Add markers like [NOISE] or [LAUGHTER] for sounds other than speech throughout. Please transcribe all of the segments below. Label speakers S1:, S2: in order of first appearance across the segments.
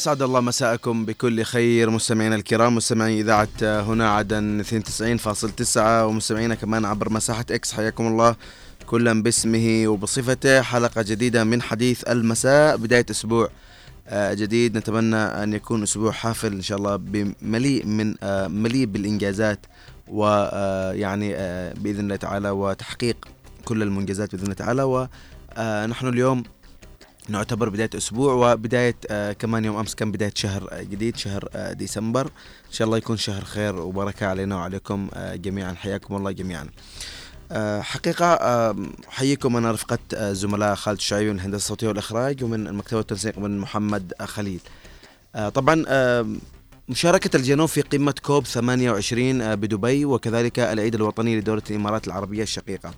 S1: أسعد الله مساءكم بكل خير مستمعينا الكرام مستمعي إذاعة هنا عدن 92.9 ومستمعينا كمان عبر مساحة إكس. حياكم الله كلا باسمه وبصفته. حلقة جديدة من حديث المساء بداية أسبوع آه، جديد. نتمنى أن يكون أسبوع حافل إن شاء الله بمليء من آه، مليء بالإنجازات ويعني آه، بإذن الله تعالى وتحقيق كل المنجزات بإذن الله تعالى. ونحن اليوم نعتبر بداية أسبوع وبداية آه كمان يوم أمس كان بداية شهر آه جديد شهر آه ديسمبر. إن شاء الله يكون شهر خير وبركة علينا وعليكم آه جميعا. حياكم الله جميعا. آه حقيقة آه حييكم أنا رفقة آه زملاء خالد الشعيبي من الهندسة الصوتية والإخراج ومن المكتبة والتنسيق من محمد آه خليل. آه طبعا مشاركة الجنوب في قمة كوب 28 آه بدبي وكذلك العيد الوطني لدولة الإمارات العربية الشقيقة.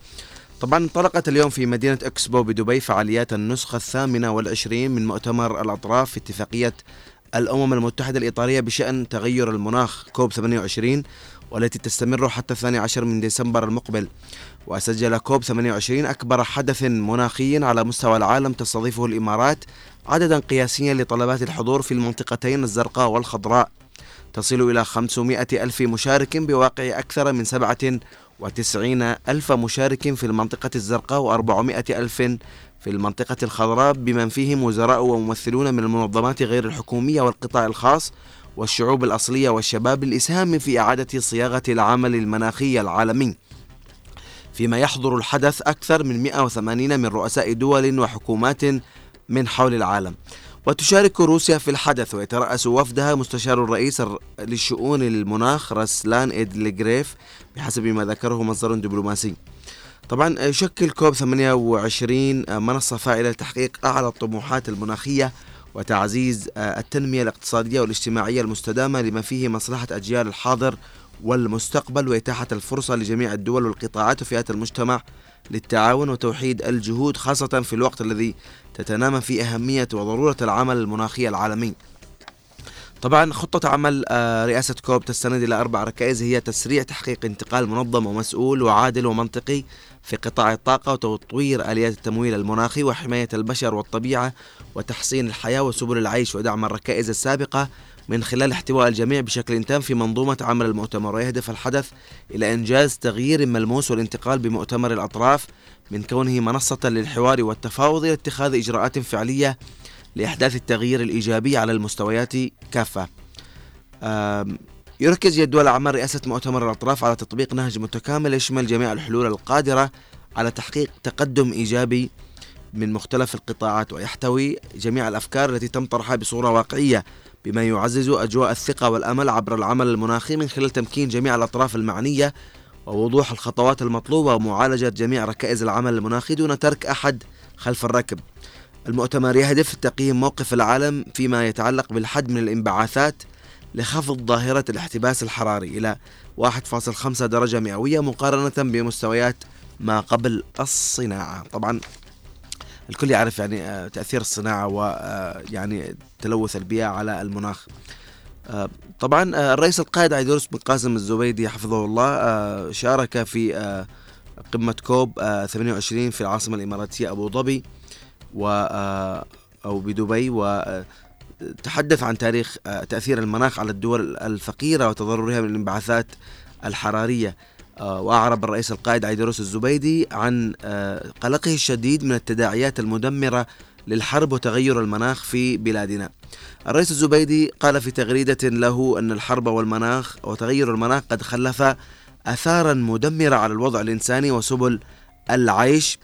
S1: طبعا انطلقت اليوم في مدينة إكسبو بدبي فعاليات النسخة الثامنة والعشرين من مؤتمر الأطراف في اتفاقية الأمم المتحدة الإيطالية بشأن تغير المناخ كوب 28 والتي تستمر حتى الثاني عشر من ديسمبر المقبل. وسجل كوب 28 أكبر حدث مناخي على مستوى العالم تستضيفه الإمارات عددا قياسيا لطلبات الحضور في المنطقتين الزرقاء والخضراء. تصل إلى 500 ألف مشارك بواقع أكثر من سبعة وتسعين ألف مشارك في المنطقة الزرقاء وأربعمائة ألف في المنطقة الخضراء بمن فيهم وزراء وممثلون من المنظمات غير الحكومية والقطاع الخاص والشعوب الأصلية والشباب للإسهام في إعادة صياغة العمل المناخي العالمي. فيما يحضر الحدث أكثر من 180 من رؤساء دول وحكومات من حول العالم. وتشارك روسيا في الحدث ويترأس وفدها مستشار الرئيس للشؤون المناخ رسلان إدليغريف بحسب ما ذكره مصدر دبلوماسي. طبعا يشكل كوب 28 منصة فاعلة لتحقيق أعلى الطموحات المناخية وتعزيز التنمية الاقتصادية والاجتماعية المستدامة لما فيه مصلحة أجيال الحاضر والمستقبل وإتاحة الفرصة لجميع الدول والقطاعات وفئات المجتمع للتعاون وتوحيد الجهود خاصة في الوقت الذي تتنامى فيه أهمية وضرورة العمل المناخي العالمي. طبعا خطة عمل آه، رئاسة كوب تستند إلى أربع ركائز هي تسريع تحقيق انتقال منظم ومسؤول وعادل ومنطقي في قطاع الطاقة وتطوير آليات التمويل المناخي وحماية البشر والطبيعة وتحسين الحياة وسبل العيش ودعم الركائز السابقة من خلال احتواء الجميع بشكل تام في منظومة عمل المؤتمر. ويهدف الحدث إلى إنجاز تغيير ملموس والانتقال بمؤتمر الأطراف من كونه منصة للحوار والتفاوض إلى اتخاذ إجراءات فعلية لإحداث التغيير الإيجابي على المستويات كافة. يركز جدول أعمال رئاسة مؤتمر الأطراف على تطبيق نهج متكامل يشمل جميع الحلول القادرة على تحقيق تقدم إيجابي من مختلف القطاعات ويحتوي جميع الأفكار التي تم طرحها بصورة واقعية بما يعزز أجواء الثقة والأمل عبر العمل المناخي من خلال تمكين جميع الأطراف المعنية ووضوح الخطوات المطلوبة ومعالجة جميع ركائز العمل المناخي دون ترك أحد خلف الركب. المؤتمر يهدف تقييم موقف العالم فيما يتعلق بالحد من الانبعاثات لخفض ظاهرة الاحتباس الحراري إلى 1.5 درجة مئوية مقارنة بمستويات ما قبل الصناعة. طبعا الكل يعرف يعني آه، تأثير الصناعة ويعني آه، تلوث البيئة على المناخ. طبعا الرئيس القائد عيدروس بن قاسم الزبيدي حفظه الله شارك في قمة كوب 28 في العاصمة الإماراتية أبو ظبي و أو بدبي وتحدث عن تاريخ تأثير المناخ على الدول الفقيرة وتضررها من الانبعاثات الحرارية. آه، وأعرب الرئيس القائد عيدروس الزبيدي عن آه، قلقه الشديد من التداعيات المدمرة للحرب وتغير المناخ في بلادنا. الرئيس الزبيدي قال في تغريدة له أن الحرب والمناخ وتغير المناخ قد خلف آثارا مدمرة على الوضع الإنساني وسبل العيش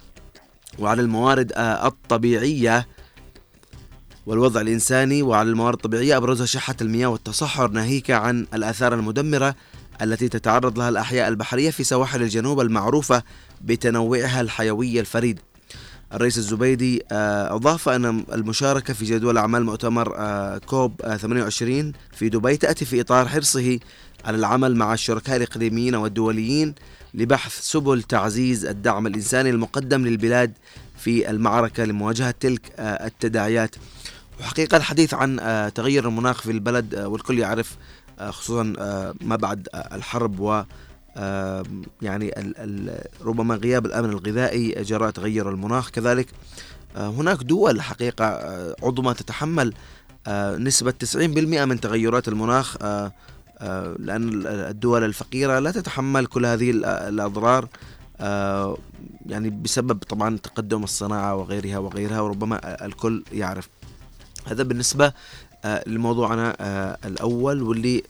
S1: وعلى الموارد الطبيعية والوضع الإنساني وعلى الموارد الطبيعية. أبرزها شحة المياه والتصحر ناهيك عن الآثار المدمرة التي تتعرض لها الأحياء البحرية في سواحل الجنوب المعروفة بتنوعها الحيوي الفريد. الرئيس الزبيدي آه، أضاف أن المشاركة في جدول أعمال مؤتمر آه، كوب 28 آه، في دبي تأتي في إطار حرصه على العمل مع الشركاء الإقليميين والدوليين لبحث سبل تعزيز الدعم الإنساني المقدم للبلاد في المعركة لمواجهة تلك التداعيات. وحقيقة الحديث عن تغير المناخ في البلد والكل يعرف خصوصا ما بعد الحرب و يعني ربما غياب الأمن الغذائي جراء تغير المناخ. كذلك هناك دول حقيقة عضو تتحمل نسبة 90% من تغيرات المناخ لأن الدول الفقيرة لا تتحمل كل هذه الأضرار يعني بسبب طبعا تقدم الصناعة وغيرها وغيرها وربما الكل يعرف. هذا بالنسبة لموضوعنا الأول واللي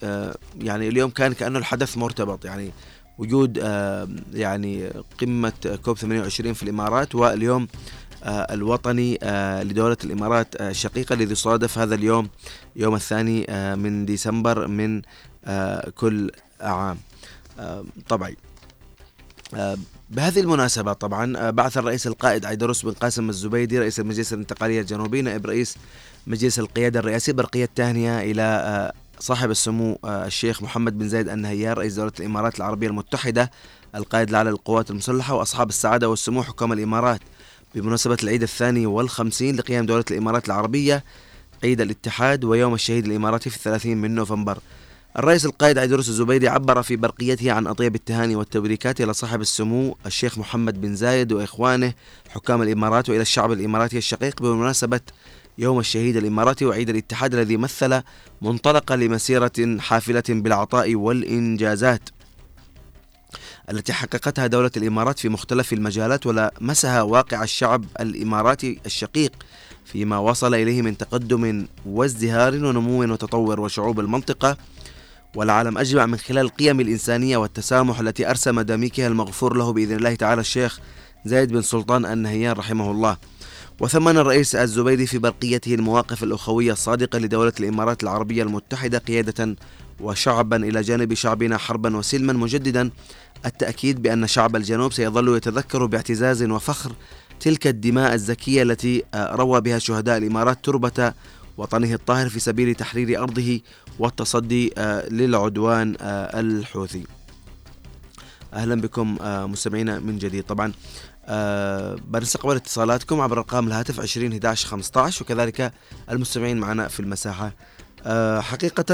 S1: يعني اليوم كان كأنه الحدث مرتبط. يعني وجود يعني قمة كوب 28 في الإمارات واليوم الوطني لدولة الإمارات الشقيقة الذي صادف هذا اليوم يوم الثاني من ديسمبر من كل عام. طبعا بهذه المناسبة طبعا بعث الرئيس القائد عيدروس بن قاسم الزبيدي رئيس المجلس الانتقالية الجنوبي نائب رئيس مجلس القيادة الرئاسي برقية تهنئة إلى صاحب السمو الشيخ محمد بن زايد النهيار رئيس دولة الإمارات العربية المتحدة القائد الأعلى للقوات المسلحة وأصحاب السعادة والسمو حكام الإمارات. بمناسبة العيد الثاني والخمسين لقيام دولة الإمارات العربية عيد الاتحاد ويوم الشهيد الإماراتي في الثلاثين من نوفمبر. الرئيس القائد عيدروس الزبيدي عبر في برقيته عن أطيب التهاني والتبريكات إلى صاحب السمو الشيخ محمد بن زايد وإخوانه حكام الإمارات وإلى الشعب الإماراتي الشقيق بمناسبة يوم الشهيد الإماراتي وعيد الاتحاد الذي مثل منطلقا لمسيرة حافلة بالعطاء والإنجازات التي حققتها دولة الإمارات في مختلف المجالات ولمسها واقع الشعب الإماراتي الشقيق فيما وصل إليه من تقدم وازدهار ونمو وتطور وشعوب المنطقة والعالم أجمع من خلال القيم الإنسانية والتسامح التي أرسم داميكها المغفور له بإذن الله تعالى الشيخ زايد بن سلطان النهيان رحمه الله. وثمن الرئيس الزبيدي في برقيته المواقف الأخوية الصادقة لدولة الإمارات العربية المتحدة قيادة وشعبا إلى جانب شعبنا حربا وسلما مجددا التأكيد بأن شعب الجنوب سيظل يتذكر باعتزاز وفخر تلك الدماء الزكية التي روى بها شهداء الإمارات تربة وطنه الطاهر في سبيل تحرير أرضه والتصدي للعدوان الحوثي. أهلا بكم مستمعينا من جديد. طبعا بنستقبل اتصالاتكم عبر أرقام الهاتف 20 11 15 وكذلك المستمعين معنا في المساحة. حقيقة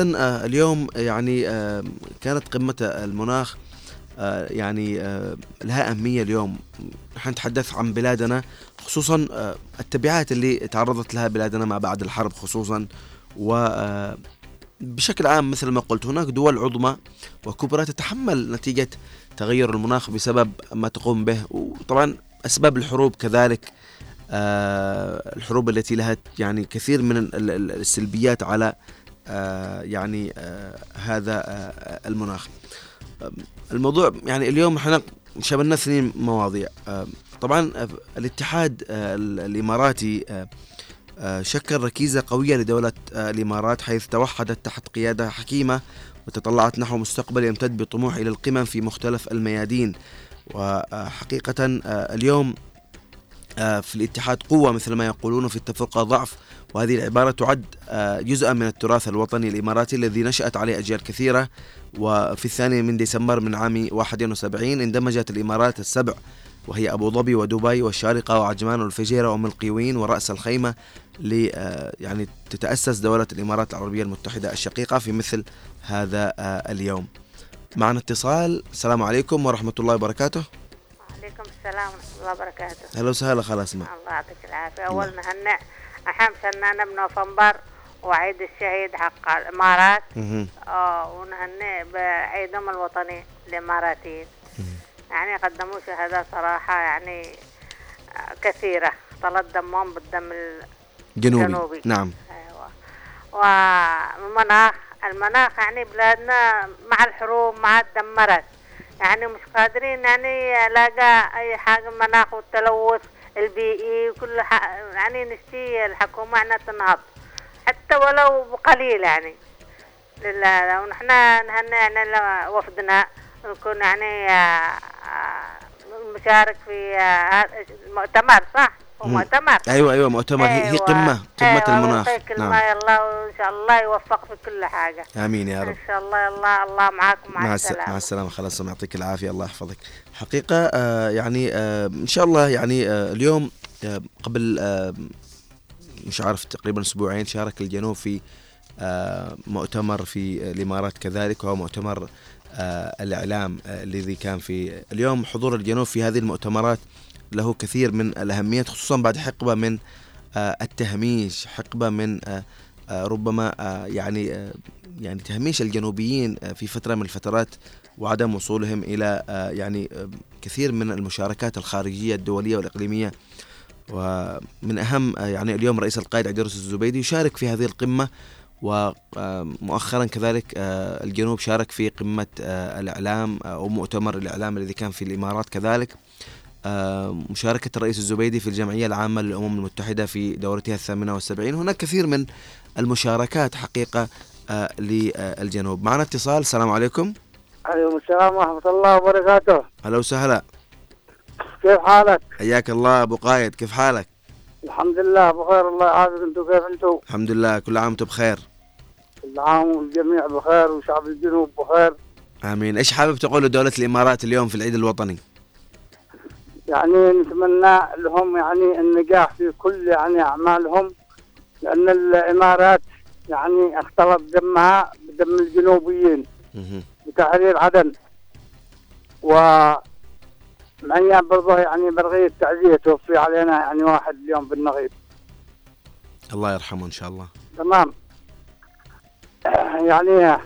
S1: اليوم يعني كانت قمة المناخ يعني لها أهمية اليوم. نحن نتحدث عن بلادنا خصوصا التبعات اللي تعرضت لها بلادنا ما بعد الحرب خصوصا. و بشكل عام مثل ما قلت هناك دول عظمى وكبرى تتحمل نتيجة تغير المناخ بسبب ما تقوم به. وطبعا أسباب الحروب كذلك الحروب التي لها يعني كثير من السلبيات على يعني هذا المناخ. الموضوع يعني اليوم إحنا شملنا اثنين مواضيع. طبعا الاتحاد الإماراتي شكل ركيزة قوية لدولة الإمارات حيث توحدت تحت قيادة حكيمة وتطلعت نحو مستقبل يمتد بطموح إلى القمم في مختلف الميادين. وحقيقة اليوم في الاتحاد قوة مثل ما يقولون في التفرقة ضعف وهذه العبارة تعد جزءا من التراث الوطني الإماراتي الذي نشأت عليه أجيال كثيرة. وفي الثاني من ديسمبر من عام 71 اندمجت الإمارات السبع وهي أبو ظبي ودبي والشارقة وعجمان والفجيرة وأم القيوين ورأس الخيمة ل يعني تتأسس دولة الإمارات العربية المتحدة الشقيقة في مثل هذا اليوم. معنا اتصال. السلام عليكم ورحمة الله وبركاته.
S2: وعليكم السلام ورحمة الله وبركاته.
S1: أهلا وسهلا خلاص ما
S2: الله يعطيك العافية. أول نهنئ أحم سنانا بنوفمبر وعيد الشهيد حق الإمارات. آه ونهنئ بعيدهم الوطني الإماراتيين. يعني قدموا شهادات صراحة يعني كثيرة. طلت دمهم بالدم
S1: جنوبي,
S2: الجنوبي.
S1: نعم.
S2: أيوة. والمناخ المناخ يعني بلادنا مع الحروب ما دمرت يعني مش قادرين يعني لاقى أي حاجة مناخ والتلوث البيئي وكل يعني نشتي الحكومة أنها تنهض. حتى ولو بقليل يعني. لله ونحن نهنى يعني وفدنا. نكون يعني مشارك في المؤتمر صح؟ مؤتمر.
S1: أيوه أيوه مؤتمر. هي هي قمة قمة
S2: أيوة
S1: المناخ.
S2: نعم. الله الله وان شاء الله يوفق في كل حاجة.
S1: آمين يا رب.
S2: إن شاء الله الله الله معاكم مع,
S1: مع الس-
S2: السلامة.
S1: مع السلامة. خلاص يعطيك العافية. الله يحفظك. حقيقة آه يعني آه إن شاء الله يعني آه اليوم آه قبل آه مش عارف تقريبا أسبوعين شارك الجنوب في آه مؤتمر في الإمارات كذلك وهو مؤتمر آه الإعلام آه الذي كان في اليوم. حضور الجنوب في هذه المؤتمرات له كثير من الأهمية خصوصا بعد حقبة من آه التهميش حقبة من آه آه، ربما يعني يعني تهميش الجنوبيين في فترة من الفترات وعدم وصولهم آه، يعني كثير من المشاركات الخارجية الدولية والإقليمية. ومن آه، يعني اليوم رئيس القائد عيدروس الزبيدي يشارك في هذه القمة ومؤخرا كذلك الجنوب شارك في قمة الإعلام آه، أو مؤتمر الإعلام الذي كان في الإمارات كذلك. مشاركة الرئيس الزبيدي في الجمعية العامة للأمم المتحدة في دورتها الثامنة والسبعين. هناك كثير من المشاركات حقيقة آه، للجنوب. معنا اتصال. السلام عليكم.
S3: عليكم السلام ورحمة الله وبركاته.
S1: هلا وسهلا.
S3: كيف حالك؟
S1: حياك الله أبو قايد. كيف حالك؟
S3: الحمد لله بخير الله يعافيك. أنتم كيف أنتم؟
S1: الحمد لله. كل عام وأنتم بخير.
S3: كل عام والجميع بخير وشعب الجنوب بخير.
S1: آمين. إيش حابب تقول لدولة الإمارات اليوم في العيد الوطني؟
S3: يعني نتمنى لهم يعني النجاح في كل يعني أعمالهم لأن الإمارات يعني اختلط دمها بدم الجنوبيين. بتحرير عدن. و معي برضه يعني برغية تعزية توفي علينا يعني واحد اليوم بالنغيب.
S1: الله يرحمه إن شاء الله.
S3: تمام. يعني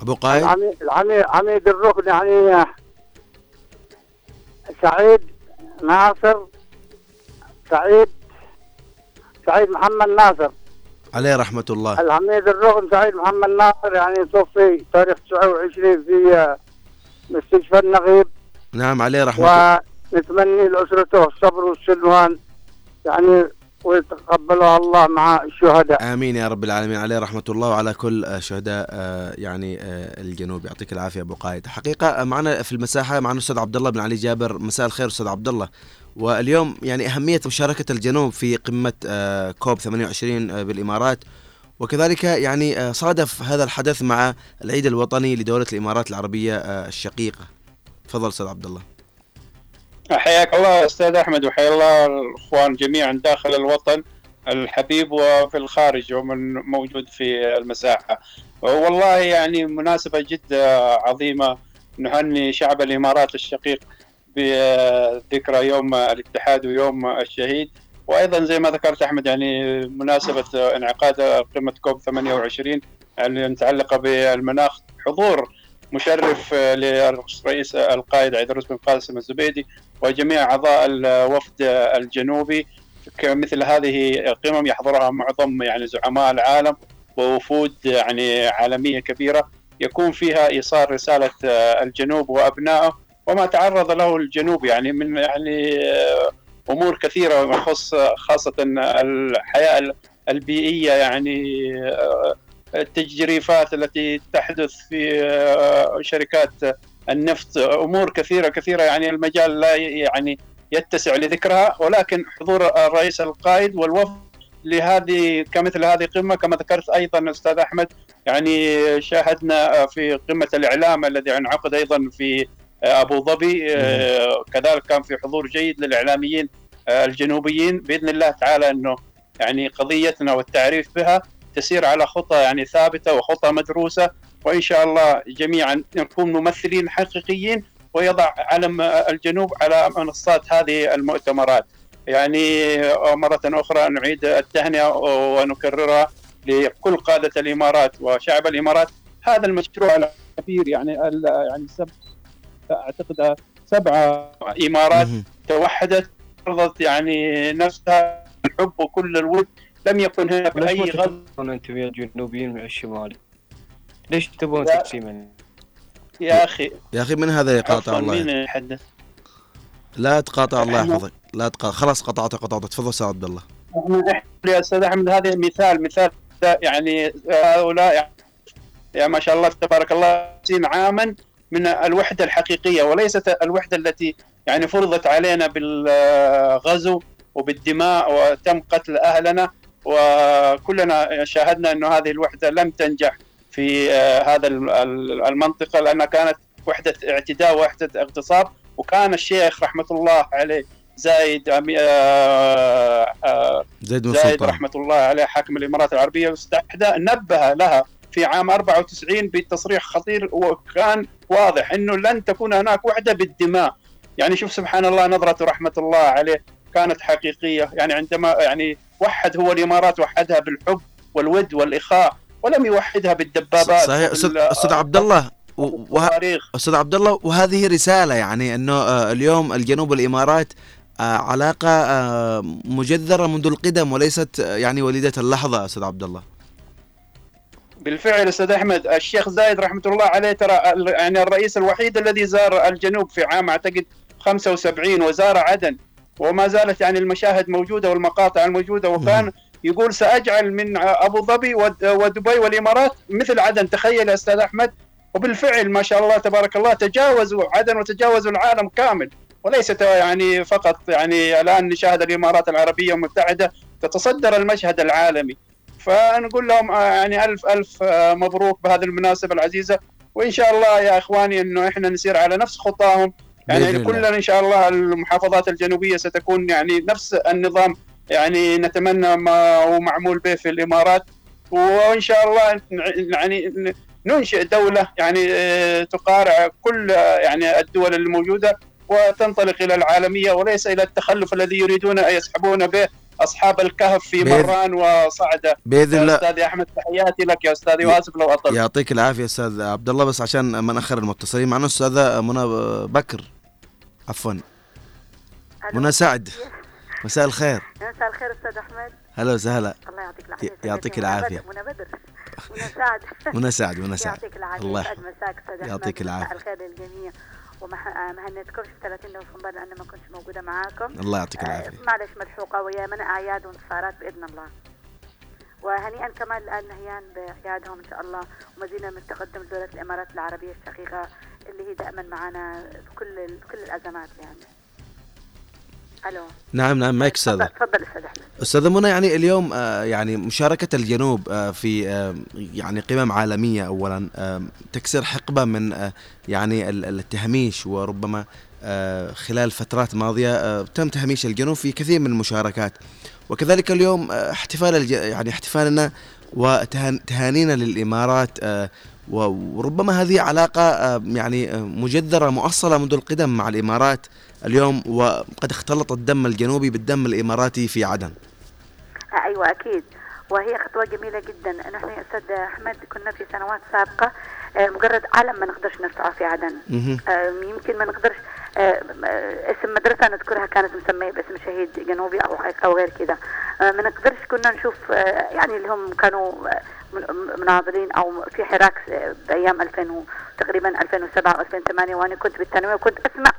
S1: أبو قايد
S3: العميد العميد عميد الركن يعني سعيد ناصر سعيد سعيد محمد ناصر.
S1: عليه رحمة الله.
S3: العميد الركن سعيد محمد ناصر يعني توفي تاريخ 29 في مستشفى النغيب
S1: نعم عليه رحمة الله.
S3: ونتمني لأسرته الصبر والسلوان. يعني ويتقبلها الله مع الشهداء.
S1: آمين يا رب العالمين. عليه رحمة الله وعلى كل شهداء آه، يعني آه، الجنوب. يعطيك العافية أبو قايد. حقيقة آه، معنا في المساحة معنا الأستاذ عبد الله بن علي جابر. مساء الخير أستاذ عبد الله. واليوم يعني أهمية مشاركة الجنوب في قمة آه، كوب 28 آه، بالإمارات. وكذلك يعني صادف هذا الحدث مع العيد الوطني لدولة الإمارات العربية آه، الشقيقة. تفضل أستاذ عبد الله.
S4: حياك الله أستاذ أحمد وحيا الله الإخوان جميعا داخل الوطن الحبيب وفي الخارج ومن موجود في المساحة. والله يعني مناسبة جدا عظيمة نهني شعب الإمارات الشقيق بذكرى يوم الاتحاد ويوم الشهيد. وأيضا زي ما ذكرت أحمد يعني مناسبة انعقاد قمة كوب 28 المتعلقه بالمناخ. حضور مشرف لرئيس القائد عيدروس بن قاسم الزبيدي وجميع أعضاء الوفد الجنوبي مثل هذه قمم يحضرها معظم يعني زعماء العالم ووفود يعني عالمية كبيرة. يكون فيها إيصال رسالة الجنوب وأبنائه وما تعرض له الجنوب يعني من يعني أمور كثيرة يخص خاصة الحياة البيئية يعني التجريفات التي تحدث في شركات النفط أمور كثيرة كثيرة يعني المجال لا يعني يتسع لذكرها ولكن حضور الرئيس القائد والوفد لهذه كمثل هذه قمة كما ذكرت أيضا أستاذ أحمد يعني شاهدنا في قمة الإعلام الذي انعقد أيضا في أبو ظبي كذلك كان في حضور جيد للإعلاميين الجنوبيين بإذن الله تعالى إنه يعني قضيتنا والتعريف بها تسير على خطى يعني ثابتة وخطى مدروسة وإن شاء الله جميعا نكون ممثلين حقيقيين ويضع علم الجنوب على منصات هذه المؤتمرات. يعني مرة أخرى نعيد التهنئة ونكررها لكل قادة الإمارات وشعب الإمارات. هذا المشروع الكبير يعني يعني سب أعتقد سبعه إمارات توحدت فرضت يعني نفسها الحب وكل الود. لم يكن هناك أي غزو
S5: أنتم يا جنوبيين من الشمال؟ ليش تبون. تقسيما؟
S4: يا أخي.
S1: يا أخي من هذا يقاطع الله؟
S4: مين يحدث؟
S1: لا تقاطع الله يحفظك. لا تقاطع. خلاص قطعت قطعت. تفضل أستاذ عبد الله.
S4: يا أستاذ أحمد هذا مثال مثال يعني هؤلاء يعني يا ما شاء الله تبارك الله 50 عاما من الوحدة الحقيقية وليست الوحدة التي يعني فرضت علينا بالغزو وبالدماء وتم قتل أهلنا وكلنا شاهدنا انه هذه الوحدة لم تنجح. في آه، هذا ال- ال- المنطقة لأنها كانت وحدة اعتداء وحدة اغتصاب. وكان الشيخ رحمة الله عليه زايد أمي- آه، آه،
S1: زيد بن
S4: زايد
S1: سلطان.
S4: رحمة الله عليه حاكم الإمارات العربية. المتحده نبه لها في عام 94 بتصريح خطير وكان واضح إنه لن تكون هناك وحدة بالدماء. يعني شوف سبحان الله نظرة رحمة الله عليه كانت حقيقية. يعني عندما يعني وحد هو الإمارات وحدها بالحب والود والإخاء. ولم يوحدها بالدبابات
S1: صحيح. أستاذ عبد الله أستاذ عبد الله وهذه رسالة يعني إنه آه، اليوم الجنوب والامارات آه، علاقة آه، مجذرة منذ القدم وليست يعني وليدة اللحظة أستاذ عبد الله
S4: بالفعل أستاذ أحمد الشيخ زايد رحمة الله عليه ترى يعني الرئيس الوحيد الذي زار الجنوب في عام أعتقد 75 وزار عدن وما زالت يعني المشاهد موجودة والمقاطع الموجودة وكان يقول سأجعل من أبو ظبي ود- ودبي والإمارات مثل عدن. تخيل يا أستاذ أحمد. وبالفعل ما شاء الله تبارك الله تجاوزوا عدن وتجاوزوا العالم كامل. وليست يعني فقط يعني الآن نشاهد الإمارات العربية المتحده تتصدر المشهد العالمي. فنقول لهم آه، يعني الف ألف آه، مبروك بهذه المناسبة العزيزة. وإن شاء الله يا إخواني إنه إحنا نسير على نفس خطاهم. يعني. كلنا إن شاء الله المحافظات الجنوبية ستكون يعني نفس النظام يعني نتمنى ما هو معمول به في الإمارات وإن شاء الله يعني ننشئ دولة يعني آه، تقارع كل آه، يعني الدول الموجودة وتنطلق إلى العالمية وليس إلى التخلف الذي يريدون أن يسحبون به أصحاب الكهف في
S1: بإذن-
S4: مران وصعده بإذن
S1: الله
S4: أستاذي أحمد تحياتي لك يا أستاذي واسف لو أطلت.
S1: يعطيك العافية أستاذ عبد الله بس عشان ما نأخر المتصلين معنا أستاذة منى بكر. عفوا. منى سعد. مساء الخير.
S2: مساء الخير أستاذ أحمد.
S1: هلا وسهلا.
S2: الله يعطيك العافية
S1: يعطيك
S2: سيدتي. منى. بدر- [LAUGHS] منى سعد
S1: منى سعد منى سعد
S2: يعطيك العافية.
S1: الله.
S2: مساك أستاذ أحمد.
S1: يعطيك
S2: ومساء
S1: العافية.
S2: الخير للجميع. وما هنذكرش 30 نوفمبر لأن ما كنتش موجودة معاكم.
S1: الله يعطيك
S2: آه،
S1: العافية.
S2: معلش ملحوقة ويا من أعياد وانتصارات بإذن الله. وهنيئا كمان لآل نهيان بأعيادهم إن شاء الله. ومزيدا من التقدم لدولة الإمارات العربية الشقيقة اللي هي دائما معنا بكل بكل الأزمات يعني. ألو.
S1: نعم نعم معك أستاذة.
S2: تفضل أستاذ أحمد.
S1: أستاذة منى يعني اليوم آه، يعني مشاركة الجنوب آه، في آه، يعني قمم عالمية اولا تكسير حقبة من يعني ال- ال- التهميش وربما خلال فترات ماضية تم تهميش الجنوب في كثير من المشاركات. وكذلك اليوم احتفال يعني احتفالنا وتهانينا للإمارات وربما هذه علاقة يعني مجذرة مؤصلة منذ القدم مع الإمارات اليوم وقد اختلط الدم الجنوبي بالدم الإماراتي في عدن.
S2: آه، أيوة أكيد. وهي خطوة جميلة جدا. نحن يا أستاذ أحمد كنا في سنوات سابقة آه، مجرد علم ما نقدرش نرفعه في عدن. آه، يمكن ما نقدرش اسم مدرسة نذكرها كانت مسمية باسم شهيد جنوبي أو أو غير كذا ما نقدرش كنا نشوف يعني اللي هم كانوا من- مناضلين أو في حراك بأيام 2000 و- تقريبا 2007 أو 2008 وأنا كنت بالثانوية وكنت أسمع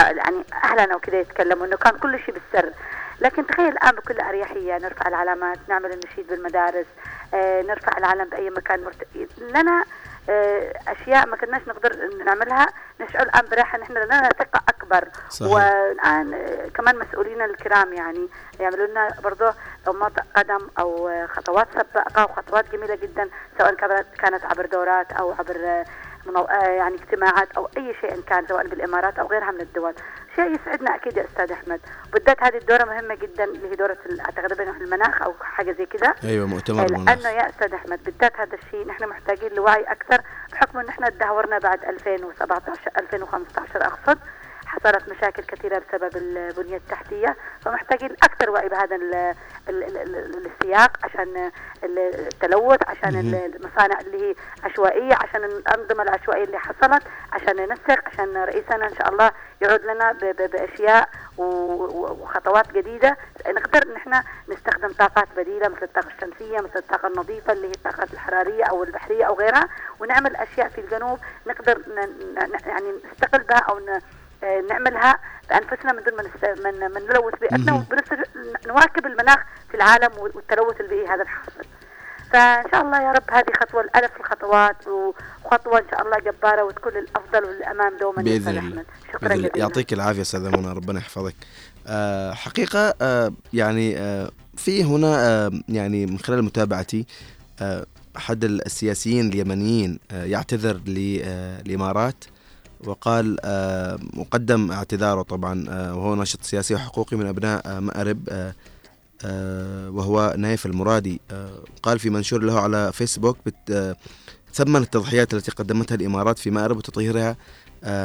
S2: يعني أهلنا وكذا يتكلموا إنه كان كل شيء بالسر. لكن تخيل الآن بكل أريحية نرفع العلامات نعمل النشيد بالمدارس آه، نرفع العلم بأي مكان مرت... لنا آه، أشياء ما كناش نقدر نعملها. نشعر الآن براحة نحن لنا ثقة أكبر.
S1: صحيح.
S2: والآن آه، كمان مسؤولين الكرام يعني يعملوا لنا برضه ضمات قدم آه، خطوات سباقة وخطوات جميلة جدا سواء كانت عبر دورات أو عبر منو... آه، يعني اجتماعات أو أي شيء إن كان سواء بالإمارات أو غيرها من الدول. شيء يسعدنا أكيد يا أستاذ أحمد. بالذات هذه الدورة مهمة جدا اللي هي أعتقد بين المناخ أو حاجة زي كذا.
S1: أيوه مؤتمر
S2: لأنه
S1: المناخ.
S2: يا أستاذ أحمد بالذات هذا الشيء نحن محتاجين لوعي أكثر بحكم إن إحنا تدهورنا بعد 2017 2015 أقصد. حصلت مشاكل كثيرة بسبب البنية التحتية فمحتاجين أكثر وعي بهذا ال ال ال ال السياق عشان ال- التلوث عشان ال- المصانع اللي هي عشوائية عشان الأنظمة العشوائية اللي حصلت عشان ننسق عشان رئيسنا إن شاء الله يعود لنا ب- ب- بأشياء و- و- وخطوات جديدة نقدر إن إحنا نستخدم طاقات بديلة مثل الطاقة الشمسية مثل الطاقة النظيفة اللي هي الطاقات الحرارية أو البحرية أو غيرها ونعمل أشياء في الجنوب نقدر يعني نستقل بها آه، نعملها بأنفسنا من دون ما من من نلوث بيئتنا. وبنفس نواكب المناخ في العالم والتلوث البيئي هذا الحاصل. فإن شاء الله يا رب هذه خطوة الألف الخطوات وخطوة إن شاء الله جبارة وتكون للأفضل والامام دوما بإذن
S1: الله.
S2: شكرا
S1: بإذن الله.
S2: جزيلا
S1: يعطيك العافية استاذه منى ربنا يحفظك آه حقيقة آه يعني آه في هنا آه يعني من خلال متابعتي آه أحد السياسيين اليمنيين آه يعتذر للامارات وقال آه وقدم اعتذاره طبعا آه وهو ناشط سياسي وحقوقي من أبناء آه مأرب وهو نايف المرادي. قال في منشور له على فيسبوك ثمن التضحيات التي قدمتها الإمارات في مأرب وتطهيرها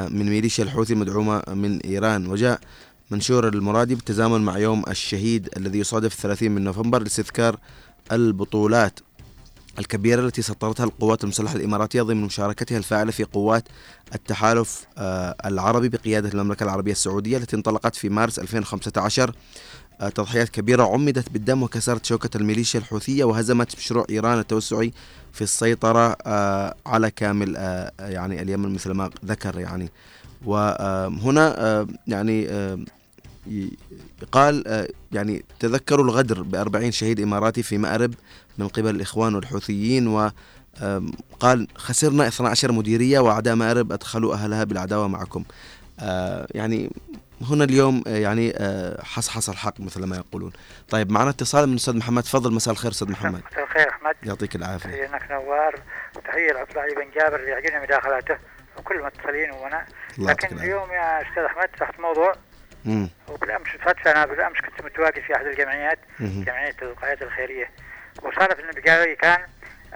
S1: من ميليشيا الحوثي المدعومة من إيران. وجاء منشور المرادي بالتزامن مع يوم الشهيد الذي يصادف 30 من نوفمبر لاستذكار البطولات. الكبيرة التي سطرتها القوات المسلحة الإماراتية ضمن مشاركتها الفاعلة في قوات التحالف آه، العربي بقيادة المملكة العربية السعودية التي انطلقت في مارس 2015 آه، تضحيات كبيرة عمدت بالدم وكسرت شوكة الميليشيا الحوثية وهزمت مشروع إيران التوسعي في السيطرة آه، على كامل يعني اليمن مثل ما ذكر يعني. وهنا يعني آه، يعني تذكروا الغدر بأربعين شهيد إماراتي في مأرب من قبل الإخوان والحوثيين و قال خسرنا 12 مديرية وأعداء مأرب أدخلوا أهلها بالعداوة معكم. آه، يعني هنا اليوم آه، يعني آه، حصحص الحق مثل ما يقولون. طيب معنا اتصال من الأستاذ محمد. تفضل مساء الخير أستاذ محمد.
S6: مساء الخير أحمد.
S1: يعطيك العافية.
S6: تحية انك نوار. وتحيه لعطلائي بن جابر اللي يعجبني مداخلاته وكل المتصلين
S1: يعطيك
S6: لكن اليوم يا أستاذ أحمد تحت موضوع
S1: مم،
S6: وبالأمس فتت أنا بالأمس كنت متواجد في أحد الجمعيات
S1: مهم.
S6: جمعية القيادة الخيرية. وصادف ان بقاري كان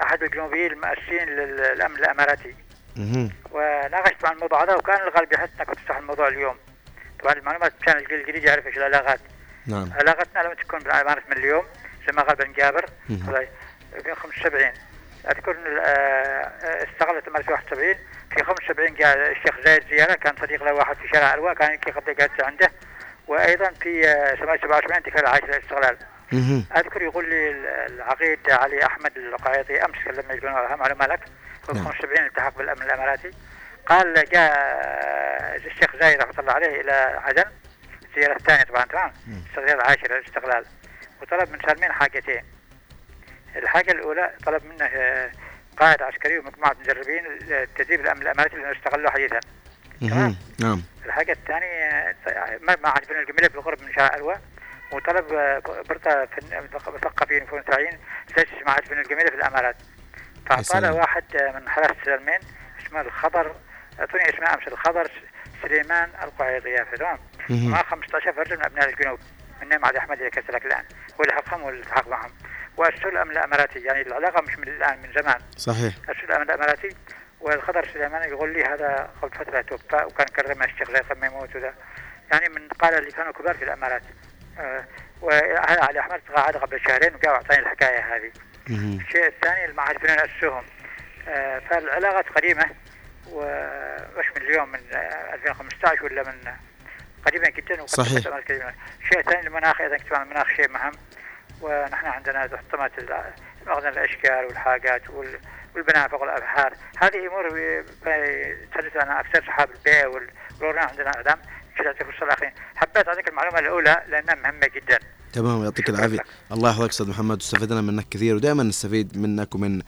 S6: أحد الجنوبيين المؤسسين للأمن الإماراتي.
S1: مهم.
S6: وناقشت عن الموضوع هذا وكان الغالب يحس أنك تفتح الموضوع اليوم. طبعا المعلومات كان الجديد يعرف إيش العلاقات.
S1: نعم.
S6: علاقتنا لم تكن بالامانه من اليوم زي ما قال بن جابر. هذا في 75 أذكر إن آه، آه، استغلت مرة 71 في 75 جاء الشيخ زايد زيارة كان صديق له واحد في شارع الواء كان يمكن قبل جالس عنده. وأيضا في آه، 77 انتقل عايش الاستغلال. أذكر يقول لي ال- العقيد علي أحمد القايطي أمس لما يقولون معلومه لك في
S1: نعم.
S6: 75 التحق بالأمن الأماراتي. قال جاء آه، الشيخ زايد رحمة الله عليه إلى عدن الزياره الثانية طبعا تمام؟ الزياره العاشره للاستقلال وطلب من سالمين حاجتين. الحاجة الأولى طلب منه آه، قائد عسكري ومجموعة مدربين لتدريب الأمن الأماراتي لأنه استغلوا حديثا.
S1: مهم. نعم.
S6: الحاجة الثانية آه، معهد بن الجميلة بالقرب من شارع الوا وطلب آه، برطة مثقفين وفرنساويين تأسيس معهد بن الجميلة في الإمارات. فأعطانا. واحد آه، من حرس سلمين اسمه الخضر أعطوني اسمه أمس الخضر سليمان القعيطي عرفت تمام. مع 15 رجل من أبناء الجنوب منهم علي أحمد اللي كسلك الآن هو اللي حقهم والتحق معهم. وأسسوا الأمن الأماراتي يعني العلاقة مش من الآن من زمان.
S1: صحيح.
S6: أسسوا الأمن الأماراتي والخضر سليمان يقول لي هذا قبل فترة توفى وكان كرم الشيخ زي ما يموت وذا. يعني من قال اللي كانوا كبار في الأمارات. آه علي أحمد تقاعد قبل شهرين وجاء وأعطاني الحكاية هذه. الشيء الثاني المعهد فنون أسسوهم آه فالعلاقات قديمة ومش من اليوم من آه 2015 ولا من قديمة جدا
S1: صحيح.
S6: الشيء الثاني المناخ أيضا طبعا المناخ شيء مهم. ونحن عندنا تحطمات ال- مخزن الأشجار والحاجات وال- والبنافق والابحار هذه أمور تحدث عنها أكثر صحاب البيع وال- والورنا عندنا اعلام في يعطيك الصلاة الاخير حبيت اعطيك المعلومة الأولى لأنها مهمة جدا.
S1: تمام يعطيك
S6: لك.
S1: الله يحفظك أستاذ محمد واستفدنا منك كثير ودائما نستفيد منك ومن